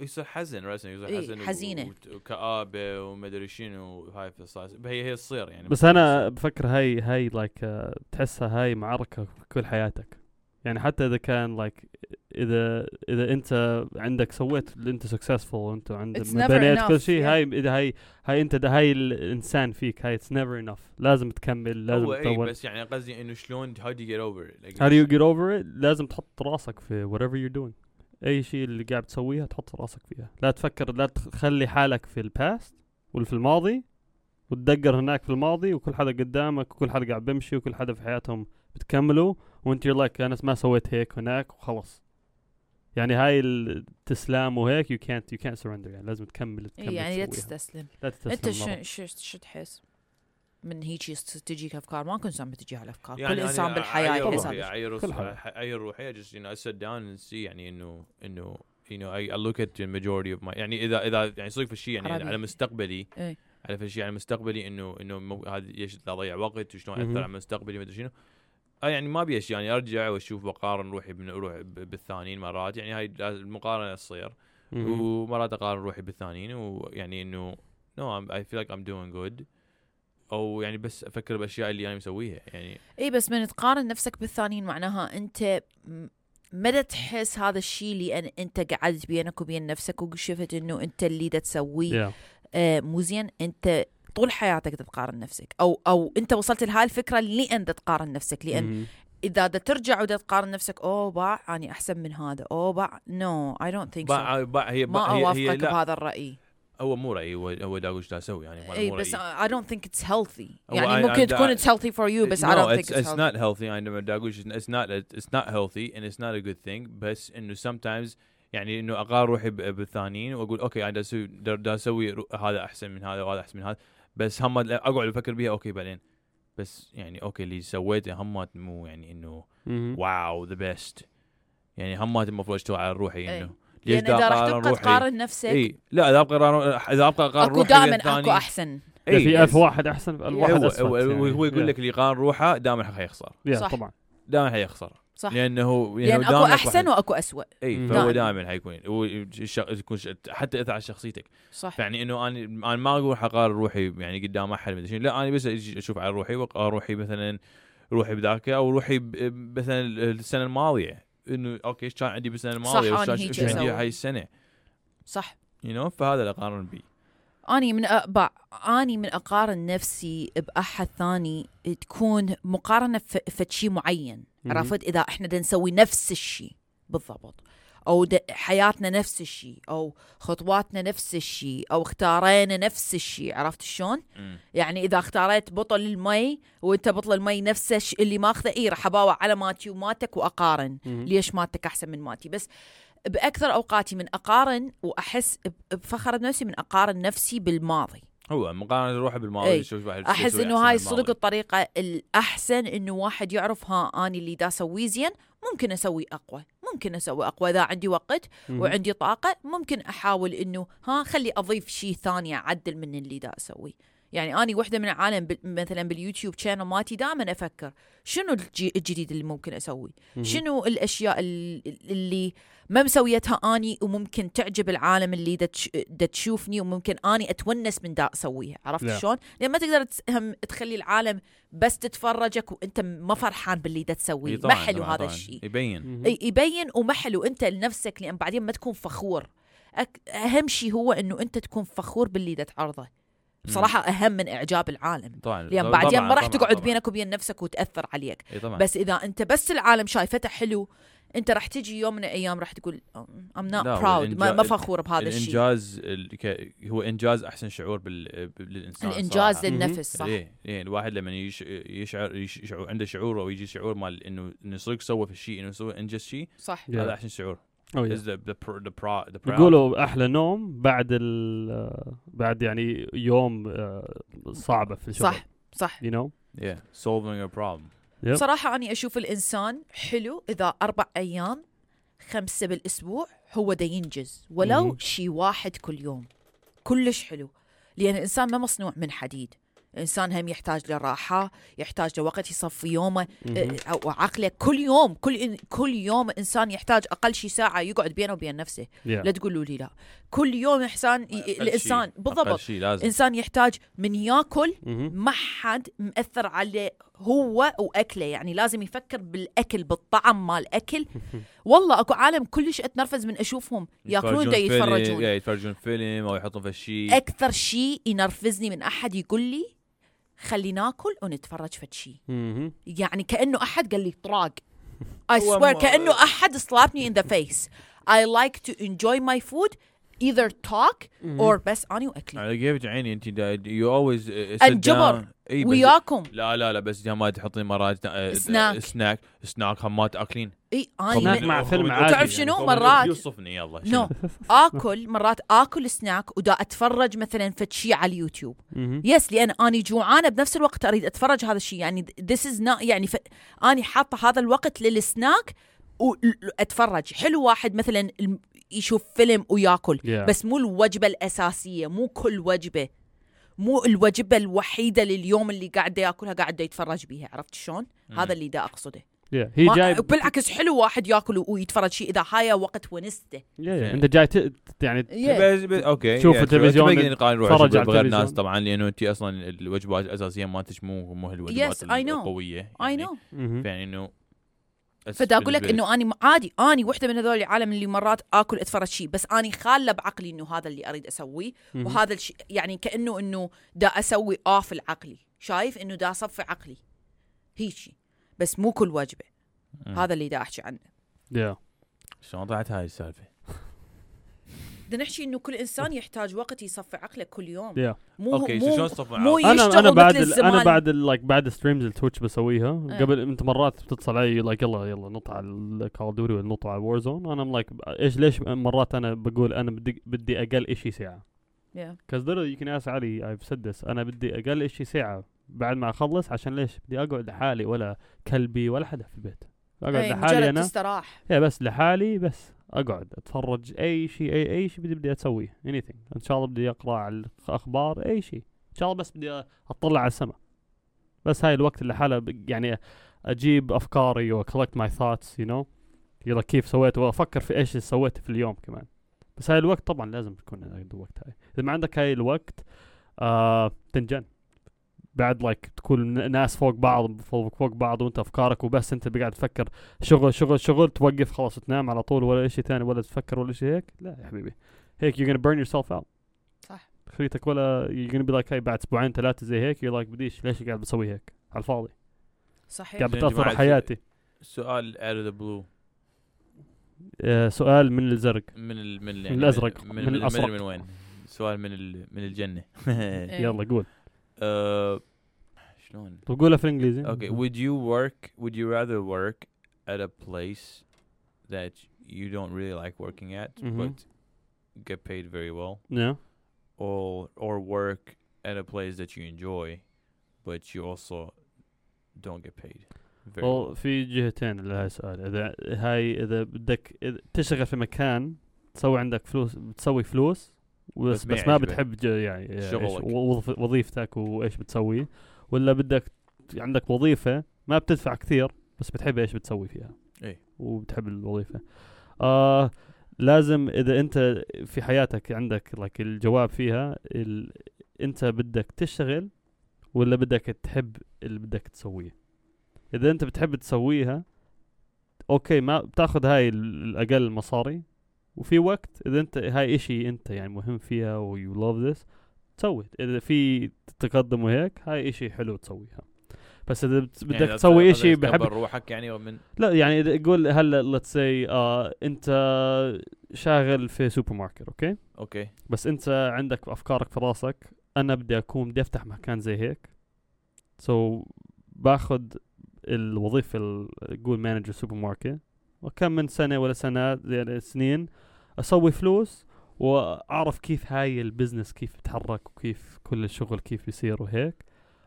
يصير حزن رسم يصير إيه، حزن و- حزينة. وت- وكآبة وما أدري شنو هاي في الصاص هي هي تصير يعني. بس أنا بفكر هاي هاي لايك تحسها هاي معركة في كل حياتك. يعني حتى إذا كان لايك إذا إذا أنت عندك سويت اللي أنت سكسسفul وأنت عندك بنيت كل شيء yeah. هاي إذا هاي هاي أنت ده هاي الإنسان فيك هاي it's never enough لازم تكمل لازم هو اي تطور. بس يعني قصدي إنه شلون how do you get over how do you get over it لازم تحط راسك في whatever you're doing. أي شيء اللي قاعد تسويها تحط راسك فيها. لا تفكر لا تخلي حالك في ال past واللي في الماضي وتدقر هناك في الماضي وكل حدا قدامك وكل حدا قاعد بيمشي وكل حدا في حياتهم بتكملوا وانت you're like أنا ما سويت هيك هناك وخلص يعني هاي استسلام وهيك you can't you can't surrender يعني لازم تكمل تكمل إي، يعني لا. تستسلم. لا تستسلم أنت. شو شو شو تحس؟ من هيك يست- تجيك أفكار؟ ما كل انسان بتجي على أفكار. يعني كل أنا إنسان بالحياة يحس كل روحي just you know I sit down and see يعني انه إنه you know I, I look at the majority of my يعني اذا إذا يعني صدق في الشيء يعني عربي. على مستقبلي. إيه. على في الشيء على مستقبلي انه إنه هذا ليش اضيع وقت وشلون. أثر على مستقبلي ما ادري شنو. يعني ما أبي يعني أرجع وأشوف بقارن روحي روحي بالثانيين مرات. يعني هاي المقارنة تصير. ومرات أقارن روحي بالثانيين ويعني إنه no I feel like I'm doing good أو يعني بس أفكر بالاشياء اللي أنا مسويها يعني. إي بس من تقارن نفسك بالثانيين معناها أنت مدى تحس هذا الشيء لأن أنت قعدت بينك وبين نفسك وشفت إنه أنت اللي دا تسويه Yeah. آه مو زين. أنت طول حياتك دا تقارن نفسك. أو أو أنت وصلت لهاي الفكرة لأن دا تقارن نفسك. لأن. إذا دا ترجع ودا تقارن نفسك اوه باع أني أحسن من هذا. اوه باع no I don't think باع باع هي ما هي, هي أوافقك لا. بهذا الرأي. هو مو رايي هو هو داوش دا أسوي يعني؟ اي بس don't think it's healthy. هو يعني I- ممكن I- تكون it's healthy for you بس it's, it's it's healthy. not healthy عندما دا أقول it's not it's not healthy and it's not a good thing. بس إنه sometimes يعني إنه اقارن روحي بالثانيين وأقول أوكي أنا دا أسوي دا دا أسوي هذا أحسن من هذا وهذا أحسن من هذا. بس هم أقعد أفكر بيها أوكي بعدين. بس يعني أوكي اللي سويته هم مو يعني إنه. wow the best يعني هم المفروض اشتغل على روحي إيه. إنه. ليش دا اذا راح تبقى روحي؟ تقارن نفسك. اي لا إذا أبقى أقارن- إذا أبقى اقارن أكو روحي دائما أكو أحسن. إذا في إيه، ألف واحد أحسن ألف واحد هو, أسود هو, يعني. هو يقول. لك اللي يقارن روحه دائما حيخسر. صح. طبعا. دائما حيخسر. صح. لأنه لأن أكو دائماً أحسن وأكو اسوء إي. فهو دائماً. دائما حيكون. يكون حتى اثر على شخصيتك. صح. يعني إنه أنا أنا ما أقول حقارن روحي يعني قدام أحد مدري. لا أنا بس أشوف على روحي روحي مثلا روحي بذاك أو روحي ب- مثلا السنة الماضية. إنه okay إيش كان عندي بالسنة الماضية؟ وايش كان- إيش عندي. هاي السنة؟ صح. you know فهذا اللي أقارن بيه. أني من أبع أني من أقارن نفسي بأحد ثاني تكون مقارنة ف- فد شيء معين. عرفت؟ إذا إحنا دا نسوي نفس الشيء بالضبط. أو حياتنا نفس الشيء أو خطواتنا نفس الشيء أو اختارينا نفس الشيء عرفت شلون؟ مم. يعني إذا اختاريت بطل المي وإنت بطل المي نفسه اللي ماخذه اي راح أباوع على ماتي وماتك وأقارن. مهم. ليش ماتك أحسن من ماتي؟ بس بأكثر أوقاتي من أقارن وأحس بفخر بنفسي من أقارن نفسي بالماضي. هو مقارنة روحه بالماضي إي. شوف واحد أحس إنه هاي. صدق الطريقة الأحسن إنه واحد يعرف ها أني اللي دا أسويه زين ممكن أسوي أقوى ممكن أسوي أقوى إذا عندي وقت مهم. وعندي طاقة ممكن أحاول إنه ها خلي أضيف شيء ثاني أعدل من اللي دا أسويه يعني أني وحدة من العالم مثلا باليوتيوب channel مالتي دائما أفكر شنو الجديد اللي ممكن مهم. شنو الأشياء ال- اللي ما مسويتها أني وممكن تعجب العالم اللي دا تش- دا تشوفني وممكن أني أتونس من دا أسويها عرفت لا. شلون؟ لأن ما تقدر تخلي العالم بس تتفرجك وأنت ما فرحان باللي دا تسويه ما حلو طبعاً، هذا طبعاً. الشيء يبين يبين وما حلو أنت لنفسك لأن بعدين ما تكون فخور. أهم شيء هو إنه أنت تكون فخور باللي دا تعرضه بصراحة أهم من إعجاب العالم. طبعا. لأن بعدين ما راح تقعد. بينك وبين نفسك وتأثر عليك. إي طبعا. بس إذا أنت بس العالم شايفته حلو أنت راح تجي يوم من الأيام راح تقول I'm not proud ما, فخور بهذا الشيء. الإنجاز ال- ك- هو إنجاز أحسن شعور بال... للانسان الإنجاز صراحة. للنفس صح. إيه إيه الواحد لما يش... يشعر يش... يشعر عنده شعور أو يجي شعور مال إنه إنه صدق سوى في الشيء إنه سوى إنجز شيء صح. هذا أحسن شعور. Oh, yeah. is the the pr- the pro- the proud- يقولوا أحلى نوم بعد ال بعد يعني يوم آه، صعبة في الشغل. صح صح. You know yeah solving a problem. Yep. صراحة أنا أشوف الإنسان حلو إذا أربع أيام خمسة بالأسبوع هو دا ينجز. ولو مهم. شي واحد كل يوم. كلش حلو. لأن الإنسان ما مصنوع من حديد. الإنسان هم يحتاج لراحة يحتاج لوقت يصفي يومه. إيه، أو عقله. كل يوم كل كل يوم إنسان يحتاج أقل شي ساعة يقعد بينه وبين نفسه. Yeah. لا تقولوا لي لا. كل يوم الإنسان شيء- بالضبط أقل شيء إنسان يحتاج من ياكل. ما حد مأثر عليه هو وأكله. يعني لازم يفكر بالأكل بالطعم مال الاكل والله أكو عالم كلش أتنرفز من أشوفهم. يأكلون دا يتفرجون. يتفرجون فيلم أو يحطون في شيء أكثر شيء ينرفزني من أحد يقول لي خلي ناكل ونتفرج فد شيء مهم. يعني كأنه أحد قال لي طراق. I swear كأنه أحد slapped me in the face. I like to enjoy my food either talk or بس اني وأكلي. على كيفك عيني؟ أنت you always بس وياكم. لا لا لا بس ما تحطين مرات آه، snack. snack snack هم ما تأكلين. إي اني مع فيلم عادي تعرف يعني. شنو؟ مرات- يوصفني يلا no آكل مرات آكل سناك ودا أتفرج مثلا فد شيء على اليوتيوب. yes لأن أني جوعانة بنفس الوقت أريد أتفرج هذا الشيء يعني this is يعني ف... أني حاطة هذا الوقت للسناك واتفرج حلو واحد مثلا يشوف فيلم وياكل Yeah. بس مو الوجبة الأساسية مو كل وجبة. مو الوجبة الوحيدة لليوم اللي قاعد ياكلها قاعد يتفرج بيها عرفت شلون؟ هذا اللي دا أقصده. Yeah. هي جاي بالعكس حلو واحد ياكل ويتفرج شيء إذا هاي وقت ونسته Yeah, yeah. انت جاي ت... يعني Yeah. okay شوف yeah, التلفزيون، تبين نقارن روحك تفرج على بغير التلفزيون. ناس طبعا لأنه انت أصلا الوجبات الأساسية مالتك مو مو هالوجبات Yes, I know. القوية اي. no. يعني إنه فدا أقول لك إنه أني عادي أني وحدة من هذول العالم اللي مرات آكل أتفرج شيء بس أني خالة بعقلي إنه هذا اللي أريد أسويه. وهذا الشيء يعني كأنه إنه دا أسوي off العقلي شايف إنه دا أصفي عقلي هيجي بس مو كل وجبه. هذا اللي دا أحكي عنه Yeah. شلون طلعت هاي السالفة؟ بدنا نحكي إنه كل إنسان يحتاج وقت يصفي عقله كل يوم Yeah. مو okay مو شلون تصفي مو عقلك؟ أنا أنا بعد ال-. أنا بعد like بعد streams التويتش بسويها إيه. قبل أنت مرات بتتصل علي like يلا يلا نط على Call of Duty ولا نط على وور زون أنا like إيش ليش مرات أنا بقول أنا بدي بدي أقل شيء ساعة Yeah. كز literally you can ask علي I've said this أنا بدي أقل شيء ساعة بعد ما أخلص عشان ليش بدي أقعد لحالي ولا كلبي ولا حدا في البيت أقعد أي لحالي أنا. تستراح يا بس لحالي بس أقعد أتفرج أي شيء أي أي شيء بدي بدي أسويه anything. إن شاء الله بدي أقرأ على الأخبار أي شيء. إن شاء الله بس بدي أطلع على السماء بس هاي الوقت اللي حاله يعني أجيب أفكاري و collect my thoughts you know. يلا كيف سويت وأفكر في إيش سويت في اليوم كمان. بس هاي الوقت طبعا لازم تكون عندك الوقت هاي. إذا ما عندك هاي الوقت آه تنجن. بعد لايك تكون ناس فوق بعض فوق, فوق بعض وانت افكارك وبس انت قاعد تفكر شغل شغل شغل توقف خلاص تنام على طول ولا شيء ثاني ولا تفكر ولا شيء هيك؟ لا يا حبيبي. هيك you're gonna burn yourself out. صح. خليتك ولا you're gonna be like هاي بعد أسبوعين ثلاثة زي هيك you're like بديش ليش قاعد بسوي هيك؟ على الفاضي. صحيح. قاعد بتأثر على حياتي. سؤال out of the blue. آه سؤال من الزرق. من ال من, ال- من الأزرق، من, من من, الأزرق. من, من وين؟ سؤال من ال من الجنة. إيه. يلا قول. آه، شلون؟ تقولها في الانجليزي Okay, would you work? Would you rather work at a place that you don't really like working at, Mhm. but get paid very well, yeah. or or work at a place that you enjoy, but you also don't get paid very well? well في جهتين لهذا السؤال اذا هاي اذا بدك إذا تشتغل في مكان تسوي عندك فلوس بتسوي فلوس بس بس ما. بتحب يعني شغلك. وظيفتك وإيش بتسوي ولا بدك عندك وظيفة ما بتدفع كثير بس بتحب إيش بتسوي فيها إيه. وبتحب الوظيفة آه لازم إذا أنت في حياتك عندك لك الجواب فيها ال... أنت بدك تشتغل ولا بدك تحب اللي بدك تسويه إذا أنت بتحب تسويها أوكي ما بتاخذ هاي ال- الأقل مصاري وفي وقت إذا أنت هاي إشي أنت يعني مهم فيها و you love this تسوي. إذا في تقدم وهيك هاي إشي حلو تسويها. بس إذا بت- بدك يعني تسوي إشي بحب روحك يعني من لا يعني إذا قول هلأ let's say آه أنت شاغل في سوبر ماركت okay؟ okay. بس أنت عندك أفكارك في راسك أنا بدي أكون بدي أفتح مكان زي هيك. so so باخذ الوظيفة ال- قول manager سوبر ماركت وكم من سنة ولا سنوات يعني سنين أسوي فلوس وأعرف كيف هاي ال business كيف بتحرك وكيف كل الشغل كيف بيصير وهيك.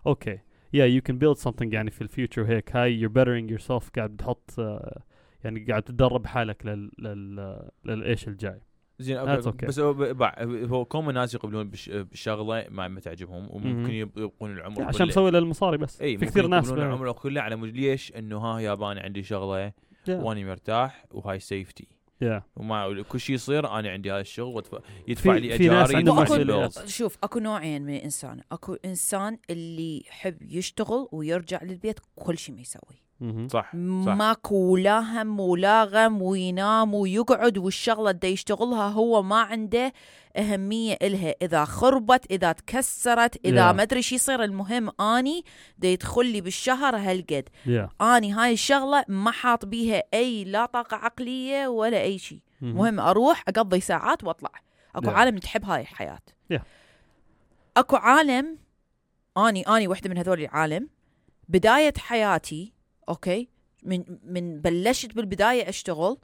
okay. yeah you can build something يعني في ال future هيك هاي you're bettering yourself قاعد بتحط آه، يعني قاعد تدرب حالك لل لل للإيش الجاي. زين okay. okay. بس هو كوم الناس يقبلون بش- بشغلة ما ما تعجبهم وممكن يبقون العمر عشان مسوي للمصاري بس. إي في كثير ناس يقبلون بقى- العمر كله. على مود ليش إنه ها ياباني عندي شغلة؟ Yeah. وأني مرتاح وهاي safety yeah. وما كل شيء يصير أنا عندي هذا الشغل وأدفع- يدفع في- لي أجاري. شوف أكو نوعين من الانسان أكو إنسان اللي يحب يشتغل ويرجع للبيت كل شيء ما يسوي. صح صح ماكو لا هم ولا غم وينام ويقعد والشغلة اللي يشتغلها هو ما عنده أهمية إلها إذا خربت إذا تكسرت إذا Yeah. ما أدري شو يصير المهم أني دا يدخل لي بالشهر هالقد yeah. أني هاي الشغلة ما حاط بيها أي لا طاقة عقلية ولا أي شيء مهم. مهم أروح أقضي ساعات وأطلع أكو Yeah. عالم تحب هاي الحياة Yeah. أكو عالم أني أني وحدة من هذول العالم بداية حياتي okay؟ من من بلشت بالبداية أشتغل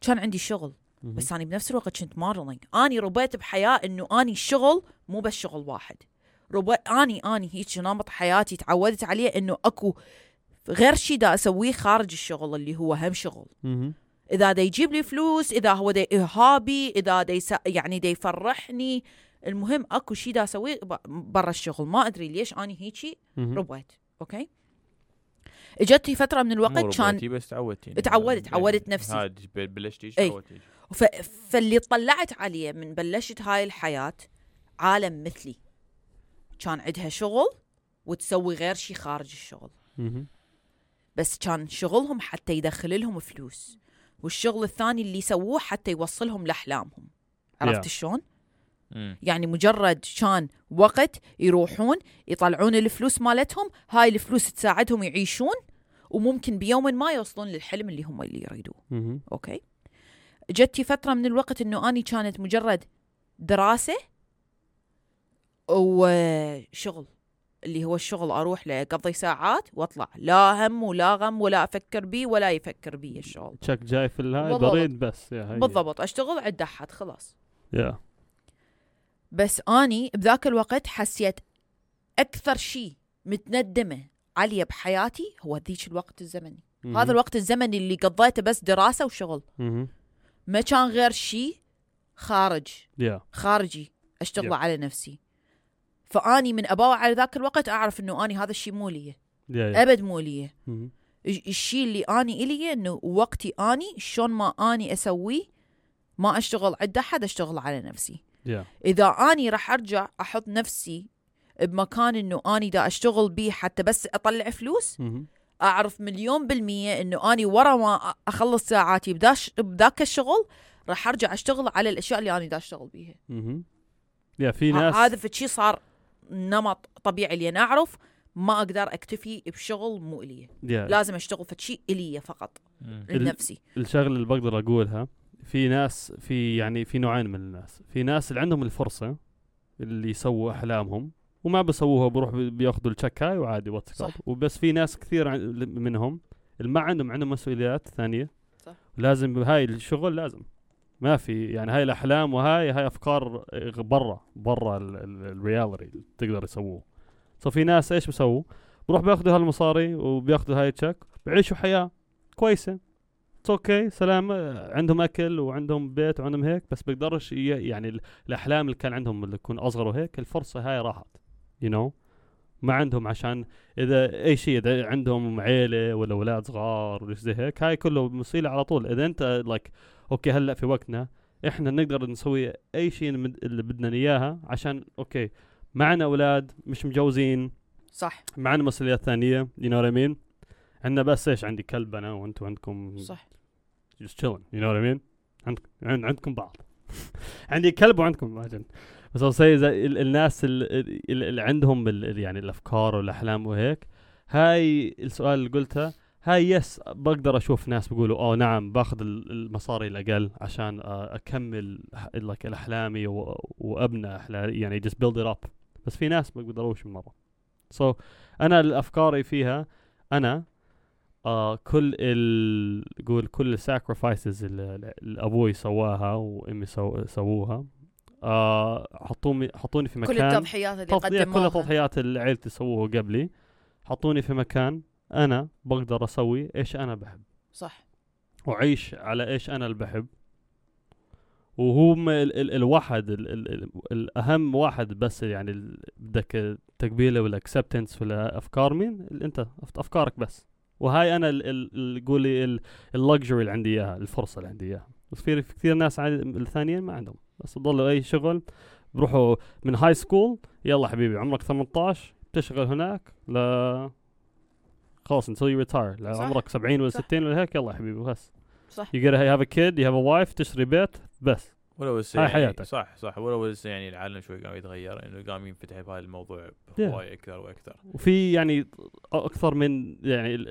كان عندي شغل. بس اني بنفس الوقت كنت مارلينج أني ربيت بحياة إنه أني الشغل مو بس شغل واحد. ربيت أني أني هيك نمط حياتي تعودت عليه إنه أكو غير شي دا أسويه خارج الشغل اللي هو هم شغل. إذا دا يجيب لي فلوس إذا هو دا hobby إذا دا يس... يعني دا يفرحني. المهم أكو شيء دا أسويه برا الشغل. ما أدري ليش أني هيجي. ربيت. أوكي؟ اجتني فترة من الوقت كان بس تعودتي يعني. تعودت- تعودت نفسي. هاد ب- بلشتي أي. تعودتي ف... فاللي طلعت عليه من بلشت هاي الحياة عالم مثلي كان عندها شغل وتسوي غير شيء خارج الشغل. بس كان شغلهم حتى يدخل لهم فلوس والشغل الثاني اللي يسووه حتى يوصلهم لأحلامهم عرفت Yeah. شلون؟ يعني مجرد كان وقت يروحون يطلعون الفلوس مالتهم هاي الفلوس تساعدهم يعيشون وممكن بيوم ما يوصلون للحلم اللي هم اللي يريدوه. أوكي؟ جتي فترة من الوقت إنه أني كانت مجرد دراسة وشغل اللي هو الشغل أروح له اقضي ساعات وأطلع. لا هم ولا غم ولا أفكر بيه ولا يفكر بيه الشغل. تشك جاي في الهاي. بريد بس يا هي. بالضبط. أشتغل عند احد خلاص. يا. بس أني بذاك الوقت حسيت أكثر شيء متندمة. عليه بحياتي هو ذيك الوقت الزمني. مهم. هذا الوقت الزمني اللي قضيته بس دراسة وشغل. مهم. ما كان غير شيء خارج. يا خارجي أشتغل Yep. على نفسي. فأني من أباوع على ذاك الوقت أعرف إنه أني هذا الشيء مو لي. يا يا أبد مو لي. الشيء اللي أني إلي إنه وقتي أني شلون ما أني أسويه ما أشتغل عند احد أشتغل على نفسي. يا إذا أني راح أرجع أحط نفسي بمكان إنه أني دا أشتغل بيه حتى بس أطلع فلوس. أعرف مليون بالمية إنه أني ورا ما أخلص ساعاتي بداش بذاك الشغل راح أرجع أشتغل على الأشياء اللي أني دا أشتغل بيها. يا في ناس هذا فشي صار نمط طبيعي لي أنا أعرف ما أقدر أكتفي بشغل مو إلي. لازم أشتغل فشي إلي فقط لنفسي الشغله اللي بقدر أقولها في ناس في يعني في نوعين من الناس. في ناس اللي عندهم الفرصة اللي يسووا أحلامهم وما بيسووها بروح بي- بياخذوا ال check هاي وعادي و that's صح. وبس في ناس كثير منهم اللي ما عندهم عندهم مسؤوليات ثانية. صح. لازم هاي الشغل لازم. ما في يعني هاي الأحلام وهاي هاي أفكار برا برا ال reality اللي تقدر يسووه. so في ناس إيش بيسووا؟ بروح بياخذوا هالمصاري وبياخذوا هاي ال check بيعيشوا حياة كويسة. it's okay سلام عندهم أكل وعندهم بيت وعندهم هيك بس بيقدرش يعني ال- الأحلام اللي كان عندهم اللي تكون أصغر وهيك الفرصة هاي راحت. you you know ما عندهم عشان إذا أي شيء إذا عندهم عيلة ولا أولاد صغار ولا زي هيك هاي كله مصيله على طول. إذا أنت like okay هلأ في وقتنا إحنا نقدر نسوي أي شيء اللي بدنا إياها عشان okay معنا أولاد مش مجوزين. صح. معنا مسؤوليات ثانية you know what I mean عندنا بس إيش؟ عندي كلب أنا وأنتم عندكم صح. just chilling you know what I mean عندكم عند عندكم بعض. عندي كلب وعندكم بس زي ال- الناس ال- ال- اللي عندهم ال- يعني الأفكار والأحلام وهيك هاي السؤال اللي قلته هاي yes بقدر أشوف ناس بيقولوا أوه نعم باخذ ال- المصاري الأقل عشان آه، أكمل لك الأحلامي و- وأبنى احلامي يعني just build it up. بس في ناس ما بيقدروش مرة. so so, أنا افكاري فيها أنا آه كل ال قول كل ال sacrifices اللي أبوي سواها وأمي سو سووها آه حطوني حطوني في كل مكان. التضحيات اللي تضحية كل قدموها. التضحيات اللي عيلتي سووها قبلي. حطوني في مكان أنا بقدر أسوي إيش أنا بحب. صح. وأعيش على إيش أنا اللي بحب. وهو ال ال الواحد ال ال ال الأهم واحد بس يعني بدك تقبيله ولا acceptance ولا أفكار مين؟ أنت أفكارك بس. وهاي أنا قولي ال luxury اللي عندي إياها الفرصة اللي عندي إياها. بس في كثير ناس الثانيين ما عندهم. بس ضلوا أي شغل بروحوا من high school يلا حبيبي عمرك 18 تشتغل هناك ل خلاص until you retire. عمرك 70 ولا صح. 60 ولا هيك يلا حبيبي بس صح you gotta have a kid you have a wife تشتري بيت بس ولو لسه هاي يعني حياتك. صح صح ولو لسه يعني العالم شوي قام يتغير إنه قام ينفتح بهذا الموضوع Yeah. هواي أكثر وأكثر وفي يعني أكثر من يعني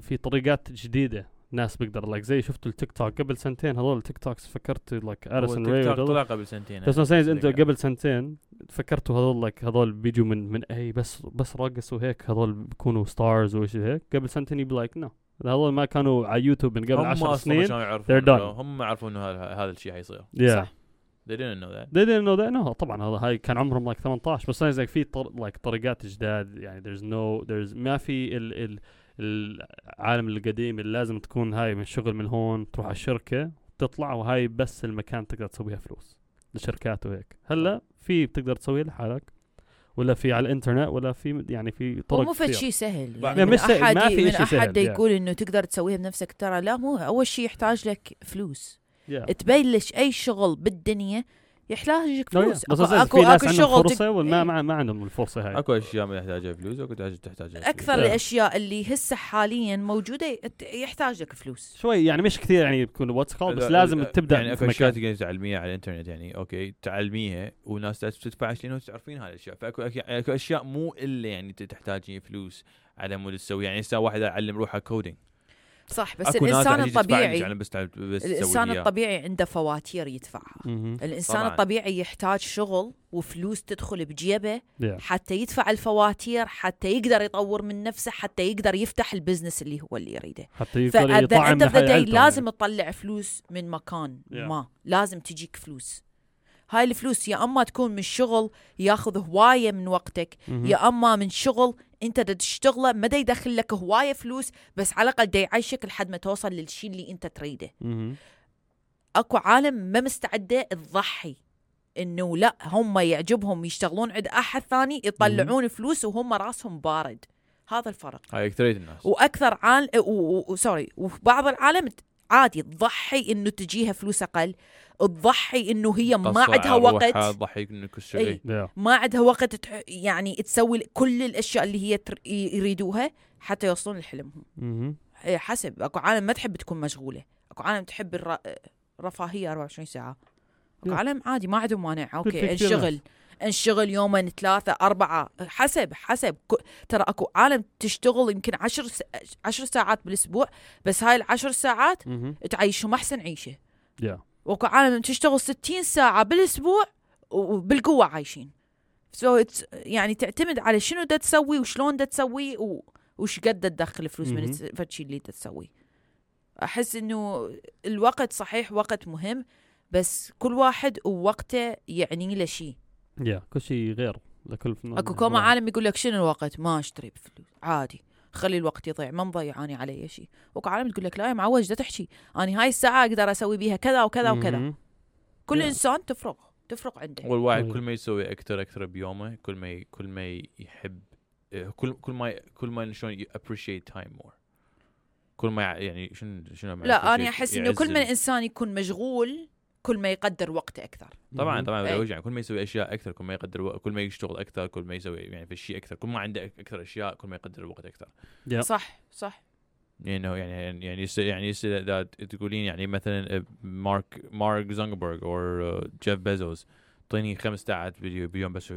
في طريقات جديدة ناس بيقدر like زي شفتوا التيك توك قبل سنتين هذول ال TikToks فكرت like راي توك طلع قبل سنتين بس مثلا أنت يعني. قبل سنتين فكرتوا هذول لايك هذول بيجوا من من اي بس بس رقصوا هيك هذول بيكونوا ستارز وشي هيك. قبل سنتين يبي لايك نو هذول ما كانوا على يوتيوب من قبل هم 10 أصلا سنين هم ما يعرفون إنه هذا الشيء حيصير. Yeah. صح. they didn't know that. They didn't know that. No طبعا هذا هاي كان عمرهم لايك 18 بس زي في طر... لايك طريقات جداد يعني there's no there's ما في ال... ال... العالم القديم اللي لازم تكون هاي من شغل من هون تروح على الشركة تطلع وهاي بس المكان تقدر تسويها فلوس لشركات وهيك هلأ في بتقدر تسويها لحالك ولا في على الإنترنت ولا في يعني في طرق مو فد. شيء سهل يعني من مش سهل، أحد ما في من سهل، أحد يعني. يقول إنه تقدر تسويها بنفسك ترى لا مو أول شيء يحتاج لك فلوس Yeah. تبلش أي شغل بالدنيا يحتاج لك No, yeah. فلوس. بس اكو اكو, في ناس أكو شغل فرصة تك- وما إيه. ما, ما عندهم الفرصة هاي. أكو أشياء ما يحتاجها فلوس واكو تحتاج تحتاج أكثر Yeah. الأشياء اللي هسه حاليا موجودة يحتاج لك فلوس. شوي يعني مش كثير يعني يكون what's cool بس لا- لازم لا- تبدأ يعني في اكو اشياء تقدر تعلميها على الإنترنت يعني okay تعلميها وناس تدفع لأنه تعرفين هاي الأشياء. فأكو أكي- أكو أشياء مو إلا يعني تحتاجين فلوس على مود تسوي يعني هسه واحد يعلم روحه coding صح بس الإنسان like الطبيعي يعني بس بس الإنسان. الطبيعي عنده فواتير يدفعها. الإنسان طبعاً. الطبيعي يحتاج شغل وفلوس تدخل بجيبه Yeah. حتى يدفع الفواتير حتى يقدر يطور من نفسه حتى يقدر يفتح ال business اللي هو اللي يريده حتى يقدر يطعم عيلته لازم يعني. تطلع فلوس من مكان Yeah. ما لازم تجيك فلوس هاي الفلوس يا أما تكون من شغل ياخذ هواية من وقتك. يا أما من شغل انت دا تشتغله ما دا يدخل لك هواية فلوس بس على الأقل دا يعيشك لحد ما توصل للشيء اللي انت تريده. اكو عالم ما مستعده تضحي انه لا هم يعجبهم يشتغلون عند أحد ثاني يطلعون فلوس وهم راسهم بارد. هذا الفرق. هاي اكثريه الناس. وأكثر عالم سوري وبعض العالم ت- عادي تضحي إنه تجيها فلوس أقل تضحي إنه هي ما عندها وقت تضحي إنه كل. شيء Yeah. ما عندها وقت تح- يعني تسوي كل الأشياء اللي هي تر- يريدوها حتى يوصلون لحلمهم مهم. إيه، حسب أكو عالم ما تحب تكون مشغولة أكو عالم تحب الر... الرفاهيه 24 ساعة أكو. عالم عادي ما عندهم مانع أوكي ناس. انشغل يومين ثلاثة أربعة حسب حسب. ترى أكو عالم تشتغل يمكن عشر س... عشر ساعات بالأسبوع بس هاي العشر ساعات. تعيشهم أحسن عيشة. Yeah. وأكو عالم تشتغل 60 ساعة بالأسبوع وبالقوة عايشين. سو so يعني تعتمد على شنو دا تسوي وشلون دا تسوي و... وش قد تدخل فلوس من فالشي اللي دا تسويه أحس إنه الوقت صحيح وقت مهم بس كل واحد ووقته يعني له شيء Yeah. كل شيء غير. لكل فن- أكو كوما واحد. عالم يقول لك شنو الوقت؟ ما أشتري بفلوس. عادي. خلي الوقت يضيع. ما مضيع. اني علي شيء. واكو عالم تقول لك لا يا معوج دا تحكي اني هاي الساعة أقدر أسوي بيها كذا وكذا وكذا. كل Yeah. إنسان تفرق تفرق عنده. والواحد. كل ما يسوي أكثر أكثر بيومه كل ما ي- كل ما يحب إيه، كل كل ما كل ما شلون appreciate time more. كل ما يع- يعني شنو شنو لا أنا؟ أحس إنه كل ما ال- الانسان يكون مشغول كل ما يقدر وقته أكثر. طبعا. طبعا أي. يعني كل ما يسوي أشياء أكثر كل ما يقدر وق- كل ما يشتغل أكثر كل ما يسوي يعني في الشيء أكثر كل ما عنده أكثر أشياء كل ما يقدر الوقت أكثر. Yeah. صح صح. يعني يعني يعني يعني يصير إذا تقولين يعني مثلا مارك مارك زونغبرغ أو جيف بيزوس اعطيني خمس ساعات فيديو بيوم بس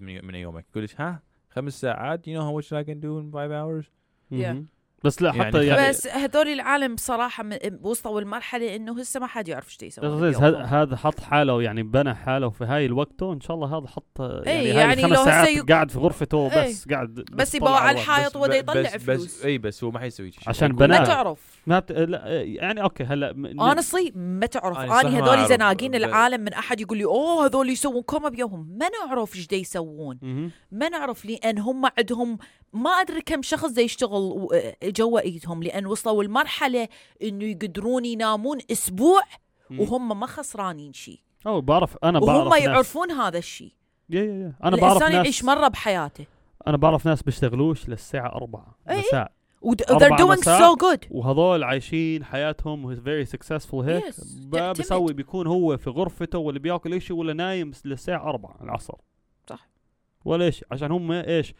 من من يومك. يقول لك ها؟ خمس ساعات؟ You know how much I can do in five hours? مهم. بس لا يعني حتى يعني بس هذول العالم بصراحة من- وصلوا المرحله إنه هسه ما حد يعرف إيش يسوي هذا حط حاله يعني بنى حاله في هاي الوقت ان شاء الله هذا حط يعني, هاي يعني الخمس لو ساعات يق- قاعد في غرفته إيه. بس قاعد بس يطلع يبقى على. الحائط بس- وده يطلع بس فلوس. بس اي بس هو ما حيسوي شيء عشان بناء. ما تعرف ما بت... لا يعني أوكي هلا م- honestly ما تعرف أني هذول. زناقين العالم من أحد يقول لي أوه هذول يسوون كوما بيومهم ما نعرف إيش دا يسوون. ما نعرف لأن هم عندهم ما أدري كم شخص دا يشتغل و- جوا إيدهم لأن وصلوا المرحله إنه يقدرون ينامون أسبوع. وهم ما خسرانين شيء أو بعرف أنا بعرف وهم ناس يعرفون هذا الشيء yeah yeah yeah. أنا بعرف الانسان ناس يعيش مرة بحياته أنا بعرف ناس بيشتغلوش للساعة 4 إيه. مساء they're doing so good وهذول عايشين حياتهم very successful هيك Yes. بيسوي بيكون هو في غرفته ولا بياكل شيء ولا نايم للساعة 4 العصر صح. ولا إيش عشان هم إيش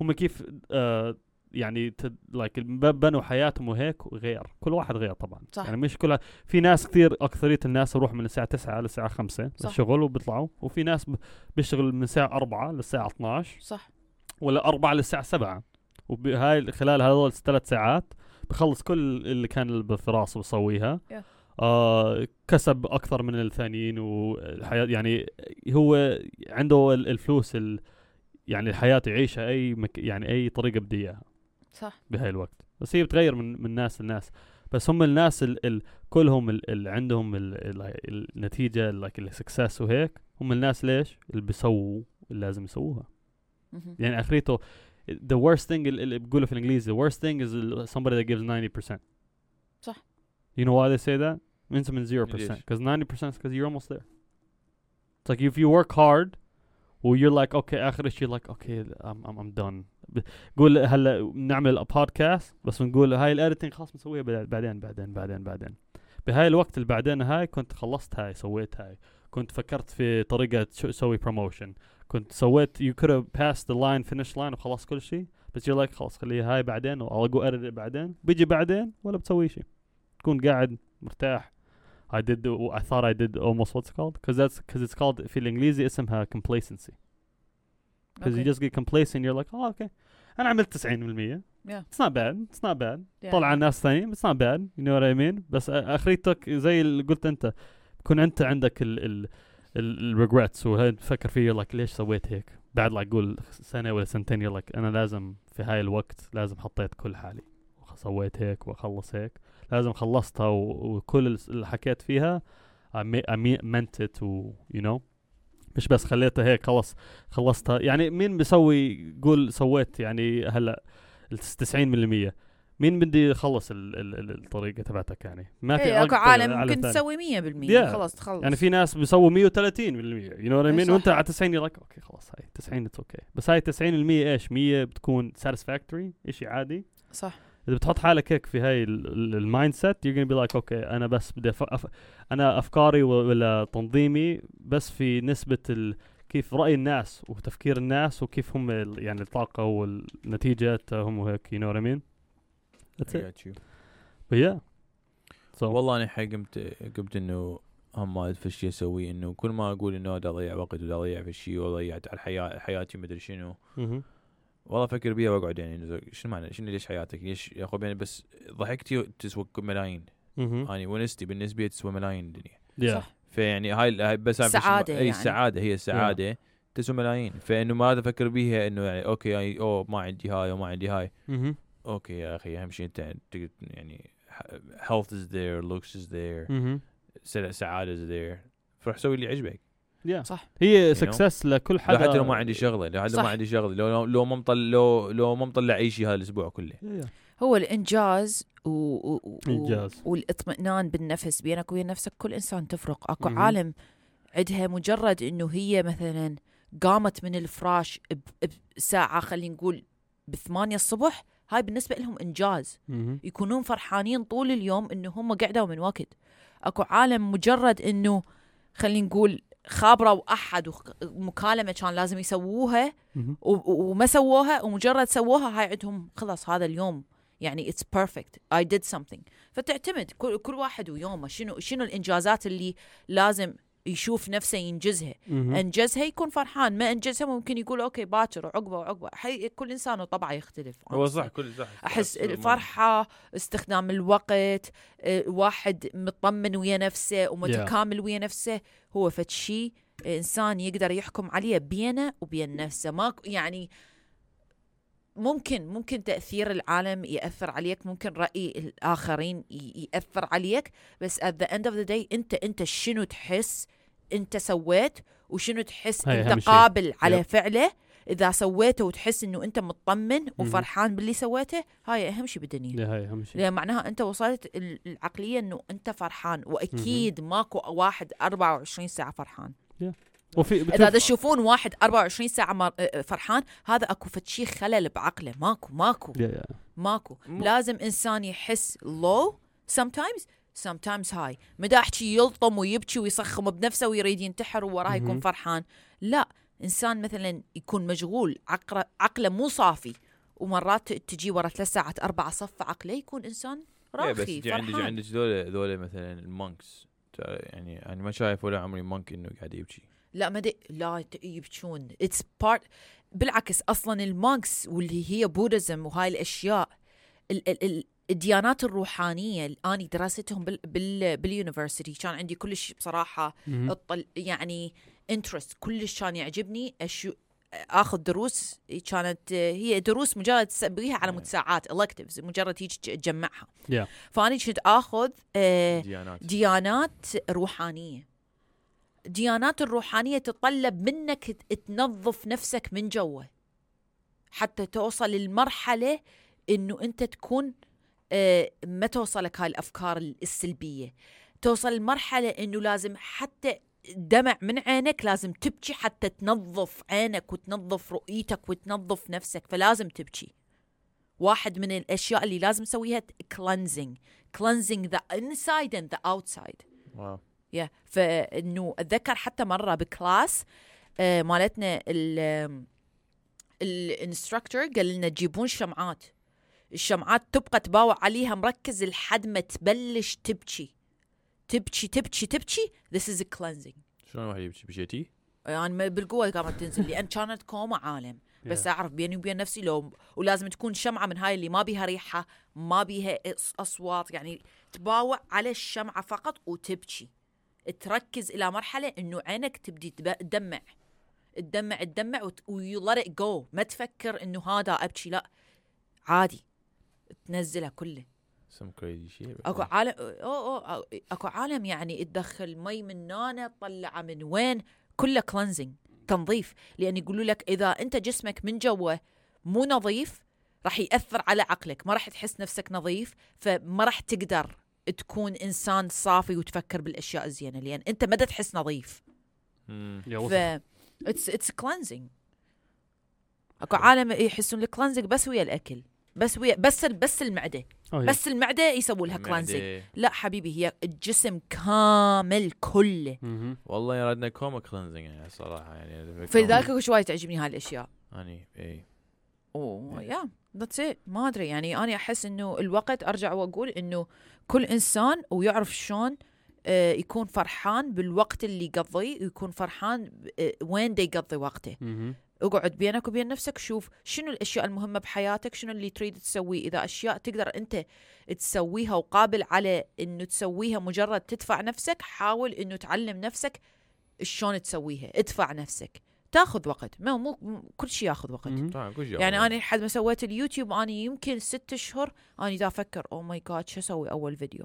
هم كيف آه يعني لايك بنوا حياتهم وهيك غير كل واحد غير طبعا صح. يعني مش كل في ناس كثير أكثرية الناس يروح من الساعة 9 للساعه 5 صح. للشغل وبيطلعوا وفي ناس بيشتغل من الساعة 4 للساعة 12 صح ولا 4 للساعة 7 وبهاي خلال هذول الثلاث ساعات بخلص كل اللي كان اللي في راسه بيسويها Yeah. آه كسب أكثر من الثانيين وحياة يعني هو عنده ال- الفلوس ال يعني الحياة يعيشها أي مك يعني أي طريقة بده إياها. صح. بهاي الوقت. بس هي بتغير من من ناس لناس. بس هم الناس ال ال كلهم ال ال عندهم ال ال النتيجة like ال success وهيك هم الناس ليش؟ اللي بيسووا اللي لازم يسووها. يعني أخريته the worst thing اللي بيقولوا في الإنجليزي the worst thing is somebody that gives 90% صح. you know why they say that? means من 0% ليش؟ because 90% is because you're almost there. It's like if you work hard و you're like okay آخر شيء okay I'm I'm, I'm done. ب- قول هلا نعمل بودكاست بس نقول هاي ال editing خلاص بنسويها بعد- بعدين بعدين بعدين بعدين. بهاي الوقت اللي بعدين هاي كنت خلصت هاي سويت هاي. كنت فكرت في طريقة شو أسوي promotion كنت سويت could have passed the line finish line وخلص كل شيء بس you're like خلاص خليها هاي بعدين و I'll go edit it بعدين. بيجي بعدين ولا بتسوي شيء تكون قاعد مرتاح. I did I thought I did almost what's it called because that's because it's called في الانجليزي اسمها complacency because you okay. just get complacent you're like oh okay أنا عملت 90% Yeah. It's not bad it's not bad Yeah. طلع على ناس ثانيين it's not bad you know what I mean بس اخريتك زي اللي قلت انت بكون انت عندك ال ال ال regrets وهي تفكر فيه like ليش سويت هيك بعد like قول سنه ولا سنتين you're like أنا لازم في هاي الوقت لازم حطيت كل حالي وسويت هيك واخلص هيك لازم خلصتها وكل اللي حكيت فيها. I, me- I me- meant it و you know. مش بس خليتها هيك خلص خلصتها. يعني مين بيسوي قول سويت يعني هلأ ال 90% مين بدي يخلص ال ال ال الطريقة تبعتك يعني؟ ما في إيه أكو عالم ممكن. تسوي 100% Yeah. خلاص تخلص يعني في ناس بيسووا 130 you know I mean. وانت على 90 يقول لك okay خلاص هاي 90 it's okay بس هاي 90% إيش؟ 100 بتكون satisfactory شيء عادي؟ صح. إذا بتحط حالك هيك في هاي ال mindset you be like okay أنا بس بدي أف... أف... أنا أفكاري و- ولا تنظيمي بس في نسبة ال... كيف رأي الناس وتفكير الناس وكيف هم ال... يعني الطاقة والنتيجه هم وهيك you know what I mean That's I it. got you. But yeah so والله أنا حق قمت قمت إنه هم ما في شيء أسوي إنه كل ما أقول إنه دا أضيع وقت ودا اضيع في الشيء وضيعت على حياتي حياتي مدري شنو. والله أفكر بيها وأقعد يعني شنو معنى؟ شنو ليش حياتك؟ ليش يا أخوي يعني بس ضحكتي تسوى ملايين. اني ونستي بالنسبة لي تسوى ملايين الدنيا. Yeah. صح. فيعني هاي هاي بس بس- السعادة إي يعني. السعاده هي السعادة. تسوى ملايين. فإنه ما أفكر بيها إنه يعني okay يعني oh ما عندي هاي وما عندي هاي. مهم. okay يا أخي أهم شيء أنت يعني health is there looks is there سعادة is there. فروح سوي اللي يعجبك. Yeah صح هي know. سكسس لكل لو حدا حتى لو ما عندي شغلة لو حتى لو. ما عندي شغلة لو لو ما مطلع لو لو ما مطلع أي شيء هذا الأسبوع كله Yeah. هو الإنجاز و... و... إنجاز. والإطمئنان بالنفس بينك وبين نفسك كل إنسان تفرق أكو مهم. عالم عندها مجرد إنه هي مثلا قامت من الفراش ب- بساعه خلينا نقول بثمانية الصبح هاي بالنسبة لهم إنجاز مهم. يكونون فرحانين طول اليوم إنه هم قعدوا من وقت أكو عالم مجرد إنه خلينا نقول خابروا احد ومكالمه كان لازم يسووها وما سووها ومجرد سووها هاي عندهم خلاص هذا اليوم. يعني it's perfect I did something. فتعتمد كل, كل واحد ويومه. شنو شنو الإنجازات اللي لازم يشوف نفسه ينجزها. مهم. انجزها يكون فرحان ما انجزها ممكن يقول okay باكر وعقبه وعقبة. حي كل إنسان وطبعه يختلف. هو. صح كل صح أحس الفرحة استخدام الوقت آه، واحد مطمن ويا نفسه ومتكامل ويا نفسه هو فد شيء إنسان يقدر يحكم عليه بينه وبين نفسه. ما يعني ممكن ممكن تأثير العالم يأثر عليك ممكن رأي الآخرين يأثر عليك بس at the end of the day أنت أنت شنو تحس انت سويت وشنو تحس انت شيء. قابل على Yep. فعله. إذا سويته وتحس إنه أنت مطمن وفرحان باللي سويته هاي أهم شيء بالدنيا. هاي أهم شيء. لأن معناها أنت وصلت ال- العقلية إنه أنت فرحان وأكيد ماكو واحد 24 ساعة فرحان. وفي إذا تشوفون واحد 24 ساعة مر- آه، فرحان هذا أكو شيء خلل بعقله. ماكو ماكو. Yeah, yeah. ماكو. مو- لازم إنسان يحس low sometimes sometimes high. مدى احكي يلطم ويبكي ويصخم بنفسه ويريد ينتحر ووراه يكون. فرحان. لا إنسان مثلا يكون مشغول عقله عقله مو صافي ومرات تجي ورا ثلاث ساعات اربعه صف عقله يكون إنسان إيه، بس راخي يجي عندك عندك ذولا ذولا مثلا ال monks يعني أنا ما شايف ولا عمري monk إنه قاعد يبكي. لا ما دي لا يبكون. it's part بالعكس أصلا ال monks واللي هي Buddhism وهاي الأشياء ال ال ال الديانات الروحانية أني دراستهم بال بال بال university. كان عندي كلش بصراحة يعني interest كلش كان يعجبني أشو آخذ دروس. كانت هي دروس مجرد تسويها على مود ساعات electives مجرد تيجي تجمعها. Yeah. فأني كنت آخذ آه ديانات. ديانات روحانية. ديانات الروحانية تتطلب منك تنظف نفسك من جوا. حتى توصل للمرحلة إنه أنت تكون ما توصلك هاي الأفكار السلبية. توصل لمرحلة إنه لازم حتى دمع من عينك لازم تبكي حتى تنظف عينك وتنظف رؤيتك وتنظف نفسك فلازم تبكي. واحد من الأشياء اللي لازم نسويها cleansing cleansing the inside and the outside. wow. yeah فإنه أتذكر حتى مرة بكلاس آه مالتنا ال ال instructor قال لنا تجيبون شمعات. الشمعات تبقى تباوع عليها مركز لحد ما تبلش تبكي. تبكي تبكي تبكي. This is a cleansing. شلون واحد يبكي؟ بشيتي؟ يعني بالقوة قامت تنزل لأن كانت كوما عالم. بس أعرف بيني وبين نفسي لو ولازم تكون شمعة من هاي اللي ما بيها ريحة ما بيها أصوات. يعني تباوع على الشمعة فقط وتبكي. تركز إلى مرحلة إنه عينك تبدي تب- تدمع. تدمع تدمع ويو it go. ما تفكر إنه هذا أبكي لا. عادي. تنزلها كله some crazy shit أكو عالم oh oh أكو عالم يعني تدخل مي من نانا تطلعه من وين؟ كله cleansing تنظيف. لأن يقولوا لك إذا أنت جسمك من جوا مو نظيف راح يأثر على عقلك. ما راح تحس نفسك نظيف فما راح تقدر تكون إنسان صافي وتفكر بالأشياء الزينة. لأن أنت ما تحس نظيف. yeah ف. it's it's cleansing أكو عالم يحسون ال cleansing بس ويا الأكل. بس ويا بس بس المعدة. oh، بس المعدة يسووا لها. cleansing لا حبيبي هي الجسم كامل كله. والله يا ردنا كوما cleansing يعني صراحة يعني فلذلك اكو شوي تعجبني هاي الأشياء. أني إي. أوه يا ذاتس ات ما أدري يعني أنا أحس إنه الوقت أرجع وأقول إنه كل إنسان ويعرف شلون آه، يكون فرحان بالوقت اللي يقضيه ويكون فرحان آه، وين دا يقضي وقته. اقعد بينك وبين نفسك شوف شنو الأشياء المهمة بحياتك شنو اللي تريد تسويه. إذا أشياء تقدر أنت تسويها وقابل على إنه تسويها مجرد تدفع نفسك حاول إنه تعلم نفسك شلون تسويها. ادفع نفسك. تاخذ وقت. ما مو مو- كل شيء ياخذ وقت. يعني أنا لحد ما سويت اليوتيوب أنا يمكن ست أشهر أنا دا أفكر oh my God شو أسوي أول فيديو؟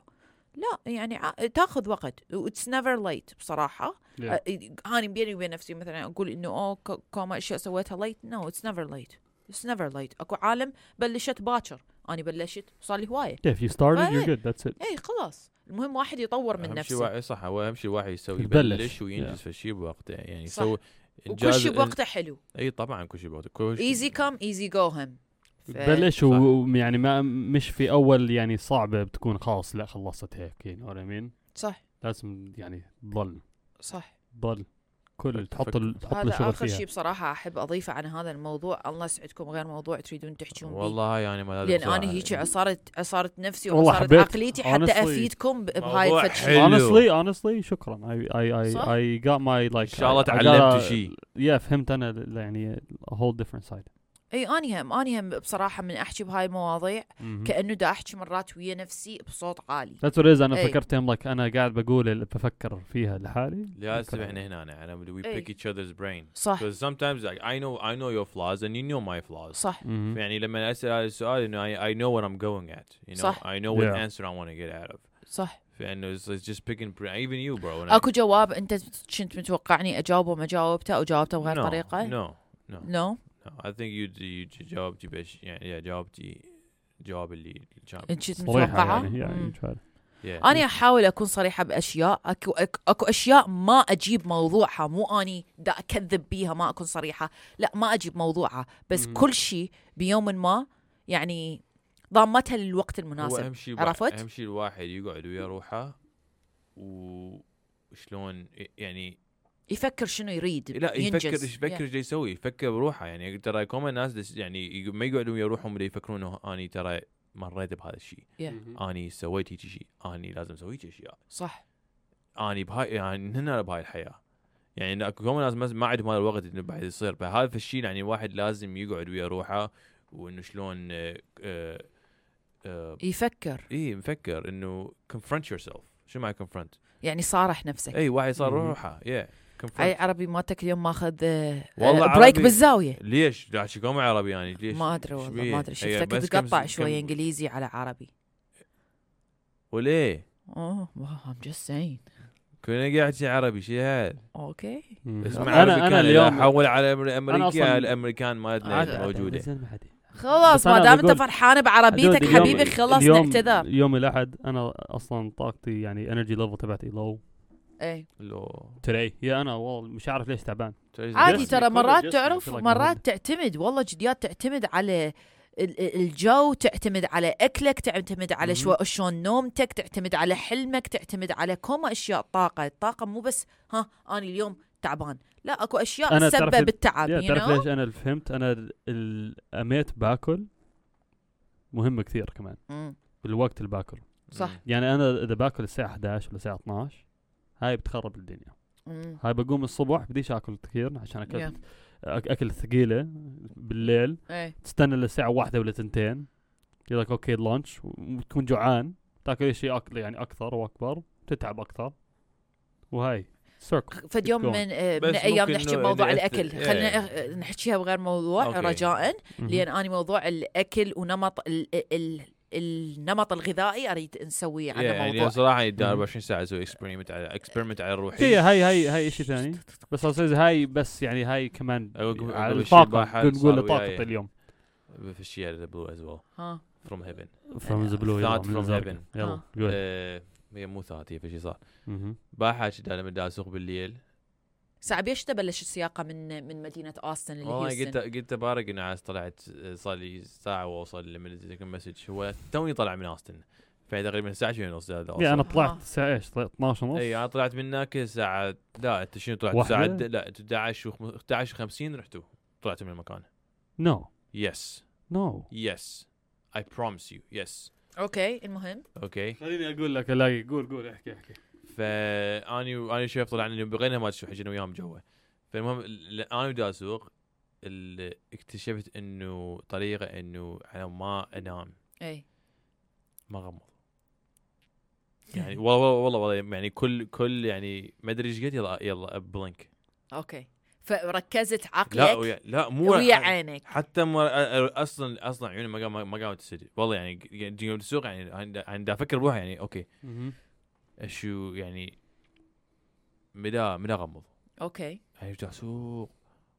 لا يعني ع- تاخذ وقت. it's never late بصراحة. Yeah. هاني بيني وبين نفسي مثلا أقول إنه oh كوما أشياء سويتها late no it's never late it's never late أكو عالم بلشت باكر. أنا بلشت صار لي هواية. Yeah, if you started, you're فهي- good. That's it. اي خلاص. المهم واحد يطور من أهم شيء نفسه. واحد صح هو أهم شيء الواحد يسوي يبلش. وينجز في الشيء بوقته. يعني. يسوي وكل شيء بوقته حلو. إي طبعا كل شيء بوقته. كل شيء easy come easy go هم. بلش. ويعني ما مش في أول يعني صعبة بتكون خلاص لا خلصت هيك what I mean صح. لازم يعني تضل صح. تضل كل تحط تحط هذا آخر فيها. شيء بصراحة أحب أضيفه عن هذا الموضوع. الله يسعدكم غير موضوع تريدون تحجون والله هاي يعني ما لازم لأن. أنا هيك عصرت عصرت نفسي والله وعصرت. عقليتي حتى Honestly. أفيدكم بهاي حلو. honestly honestly شكرا. I I I صح؟ I got my like إن شاء الله تعلمت شيء yeah فهمت أنا يعني a whole different side. إي اني هم اني هم بصراحة من أحكي بهاي المواضيع مهم. كأنه دا أحكي مرات ويا نفسي بصوت عالي That's what it is. أنا. فكرت يوم like أنا قاعد بقول اللي بفكر فيها لحالي. لازم إحنا هنا أنا we إي. pick each other's brain. صح. Because sometimes like I know I know your flaws and you know my flaws. صح. مهم. يعني لما أسأل هذا السؤال انه I, I know what I'm going at. You know صح. I know what Yeah. answer I want to get out of. صح. فإنه it's, it's just picking bra- even you bro. أكو جواب أنت كنت متوقعني أجاوبه ما جاوبته أو جاوبته بغير no, طريقه no. No. نو no I think you you جاوبتي بش يعني yeah, جاوبتي جواب اللي كان متوقعه يعني yeah, مم. you tried. yeah. اني أحاول أكون صريحة بأشياء أكو أكو أشياء ما أجيب موضوعها مو أني دا أكذب بيها ما أكون صريحة لا ما أجيب موضوعها بس. كل شيء بيوم ما يعني ضامتها للوقت المناسب اهم شيء عرفت؟ أهم شيء الواحد يقعد ويا روحه وشلون يعني يفكر شنو يريد لا ينجز. يفكر إيش يفكر Yeah. إيش يسوي يفكر بروحه. يعني ترى كوما الناس يعني ما يقعدون ويا روحهم اللي يفكرون إنه أني ترى مريت بهذا الشيء Yeah. أني سويت هيك شيء أني لازم أسوي هيك أشياء. صح. أني بهاي يعني هنا بهاي الحياة. يعني اكو كوما ناس ما- ما عندهم هذا الوقت إنه بعد يصير. فهذا الشيء يعني الواحد لازم يقعد ويا روحه وإنه شلون آه، آه، آه، يفكر. إيه مفكر إنه confront yourself. شو معنى confront؟ يعني صارح نفسك. إي واحد صار. روحه. Yeah. أي عربي مالتك اليوم ماخذ آه، والله آه، break عربي. بالزاوية ليش؟ لا شكومة عربي يعني ليش؟ ما أدري والله؟ ما أدري شفتك تقطع كم- شوي إنجليزي على عربي وليه؟ oh I'm just saying كنا قاعد شي عربي شي هذا okay. اسمع أنا أنا اليوم حول على أمريكا الأمريكان مالتنا موجودة خلاص ما دام أنت فرحان بعربيتك حبيبي خلاص نعتذر يوم الأحد أنا أصلا طاقتي يعني energy level تبعتي low اي low تري. yeah أنا والله مش عارف ليش تعبان. عادي ترى مرات تعرف مرات تعتمد والله جديات تعتمد على ال- ال- الجو تعتمد على أكلك تعتمد على. شو شلون نومتك تعتمد على حلمك تعتمد على كوما أشياء طاقة. الطاقة مو بس ها أنا اليوم تعبان. لا أكو أشياء أنا تسبب التعب يا you تعرف؟ ليش أنا اللي فهمت؟ أنا اميت باكل مهم كثير كمان. مم. بالوقت اللي باكل صح. يعني أنا إذا باكل الساعة 11 ولا الساعة 12 هاي بتخرب الدنيا. مم. هاي بقوم الصبح بديش آكل كثير عشان اكلت أكل ثقيلة بالليل. إيه. تستنى للساعه واحدة ولا تنتين. يقول لك okay lunch. وتكون جوعان. تاكل شيء أك... يعني أكثر وأكبر. تتعب أكثر. وهاي. circle فد يوم. من آه، من أيام نحكي بموضوع الأكل. خلينا إيه. نحكيها بغير موضوع okay. رجاء. لأن أنا موضوع الأكل ونمط ال ال النمط الغذائي أريد نسوي Yeah, على يعني موضوع صراحة يدار مم. 24 ساعة أسوي اكسبيرمنت على اكسبيرمنت على روحي هي هاي هاي هاي شيء ثاني بس هاي بس يعني هاي كمان على الطاقة نقول وياي. اليوم في الشيء بلو از ويل ها فروم هيفن from the blue Thought يلا، من from الزرقاء. heaven. يلا آه. قول هي مو ثات هي في شيء صار. باحة كذا لما دا أسوق بالليل ساعة بيش تبلش السياقة من من مدينة أوستن اللي والله هي قلت قلت بارق إنه عايز طلعت صار لي ساعة واوصل لما نزلت لكم مسج. هو توني طلع من أوستن تقريبا ساعه شوي ونص زاد يعني أنا آه. طلعت الساعة إيش؟ 12 ونص؟ اي أنا طلعت من هناك الساعة لا أنت شنو طلعت؟ الساعة لا 11 و 11 50 رحتوا. طلعتوا من المكان. no yes no yes I promise you yes okay المهم. okay. خليني أقول لك الاقي قول قول احكي احكي. فاني وأنا شوي طلعنا اليوم بغينا ما تشوف حجنا وياهم جوا فالمهم أنا ودا اسوق ال- اكتشفت إنه طريقة إنه أنا ما أنام. اي ما اغمض يعني والله والله والله يعني كل كل يعني ما أدري إيش قد يلا يلا بلينك. أوكي. فركزت لا عقلك ويا لا مو ويا عينك. حتى ما أصلا أصلا عيوني ما قام ما قامت تسد. والله يعني يوم تسوق يعني أنا دا أفكر بروحي يعني okay. شو يعني مدى مدى اغمض أوكي. يعني دا اسوق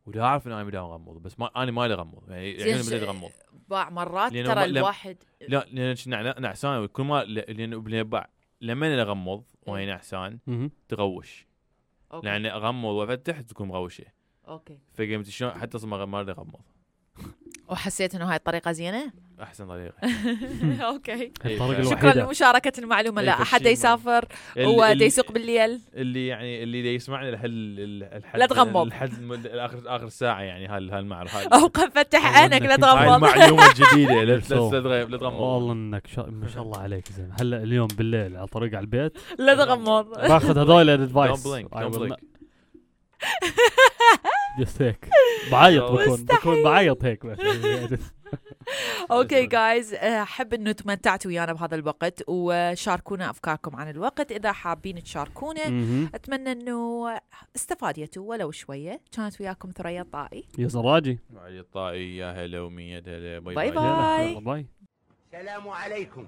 ودا أعرف ان أنا مدى اغمض بس ما أنا ما اغمض يعني زين عيوني بدأت اغمض باع مرات ترى الواحد لا لأن كنا نعسان. كل ما لأن لأن بع- لما أنا اغمض وأنا نعسان. تغوش. okay. لأن اغمض وافتح تكون مغوشة. okay. فقمت شلون حتى أصلا ما أريد اغمض وحسيت إنه هاي الطريقة زينة؟ أحسن طريقة. أوكي. إيه، شكرا المعلومة. إيه، لا فالشي أحد يسافر ال- هو ال- دا يسوق بالليل. اللي يعني اللي لحل الحد لا تغمض. الحد اخر آخر ساعة يعني هال هالمعرفه هال- أو فتح عينك لا تغمض. المعلومه الجديده لا تغمض والله إنك شا... ما شاء الله عليك زين. هلا اليوم بالليل على طريق على البيت. لا تغمض. باخذ هذول ال advice just هيك. بعيط بكون. بكون بعيط هيك بس. okay guys أحب إنه تمتعتوا ويانا بهذا الوقت وشاركونا أفكاركم عن الوقت. إذا حابين تشاركونا. أتمنى إنه استفاديتوا ولو شوية. كانت وياكم ثريا الطائي يا زراجي علي الطائي يا هلا ومية هلا. bye bye bye. السلام عليكم.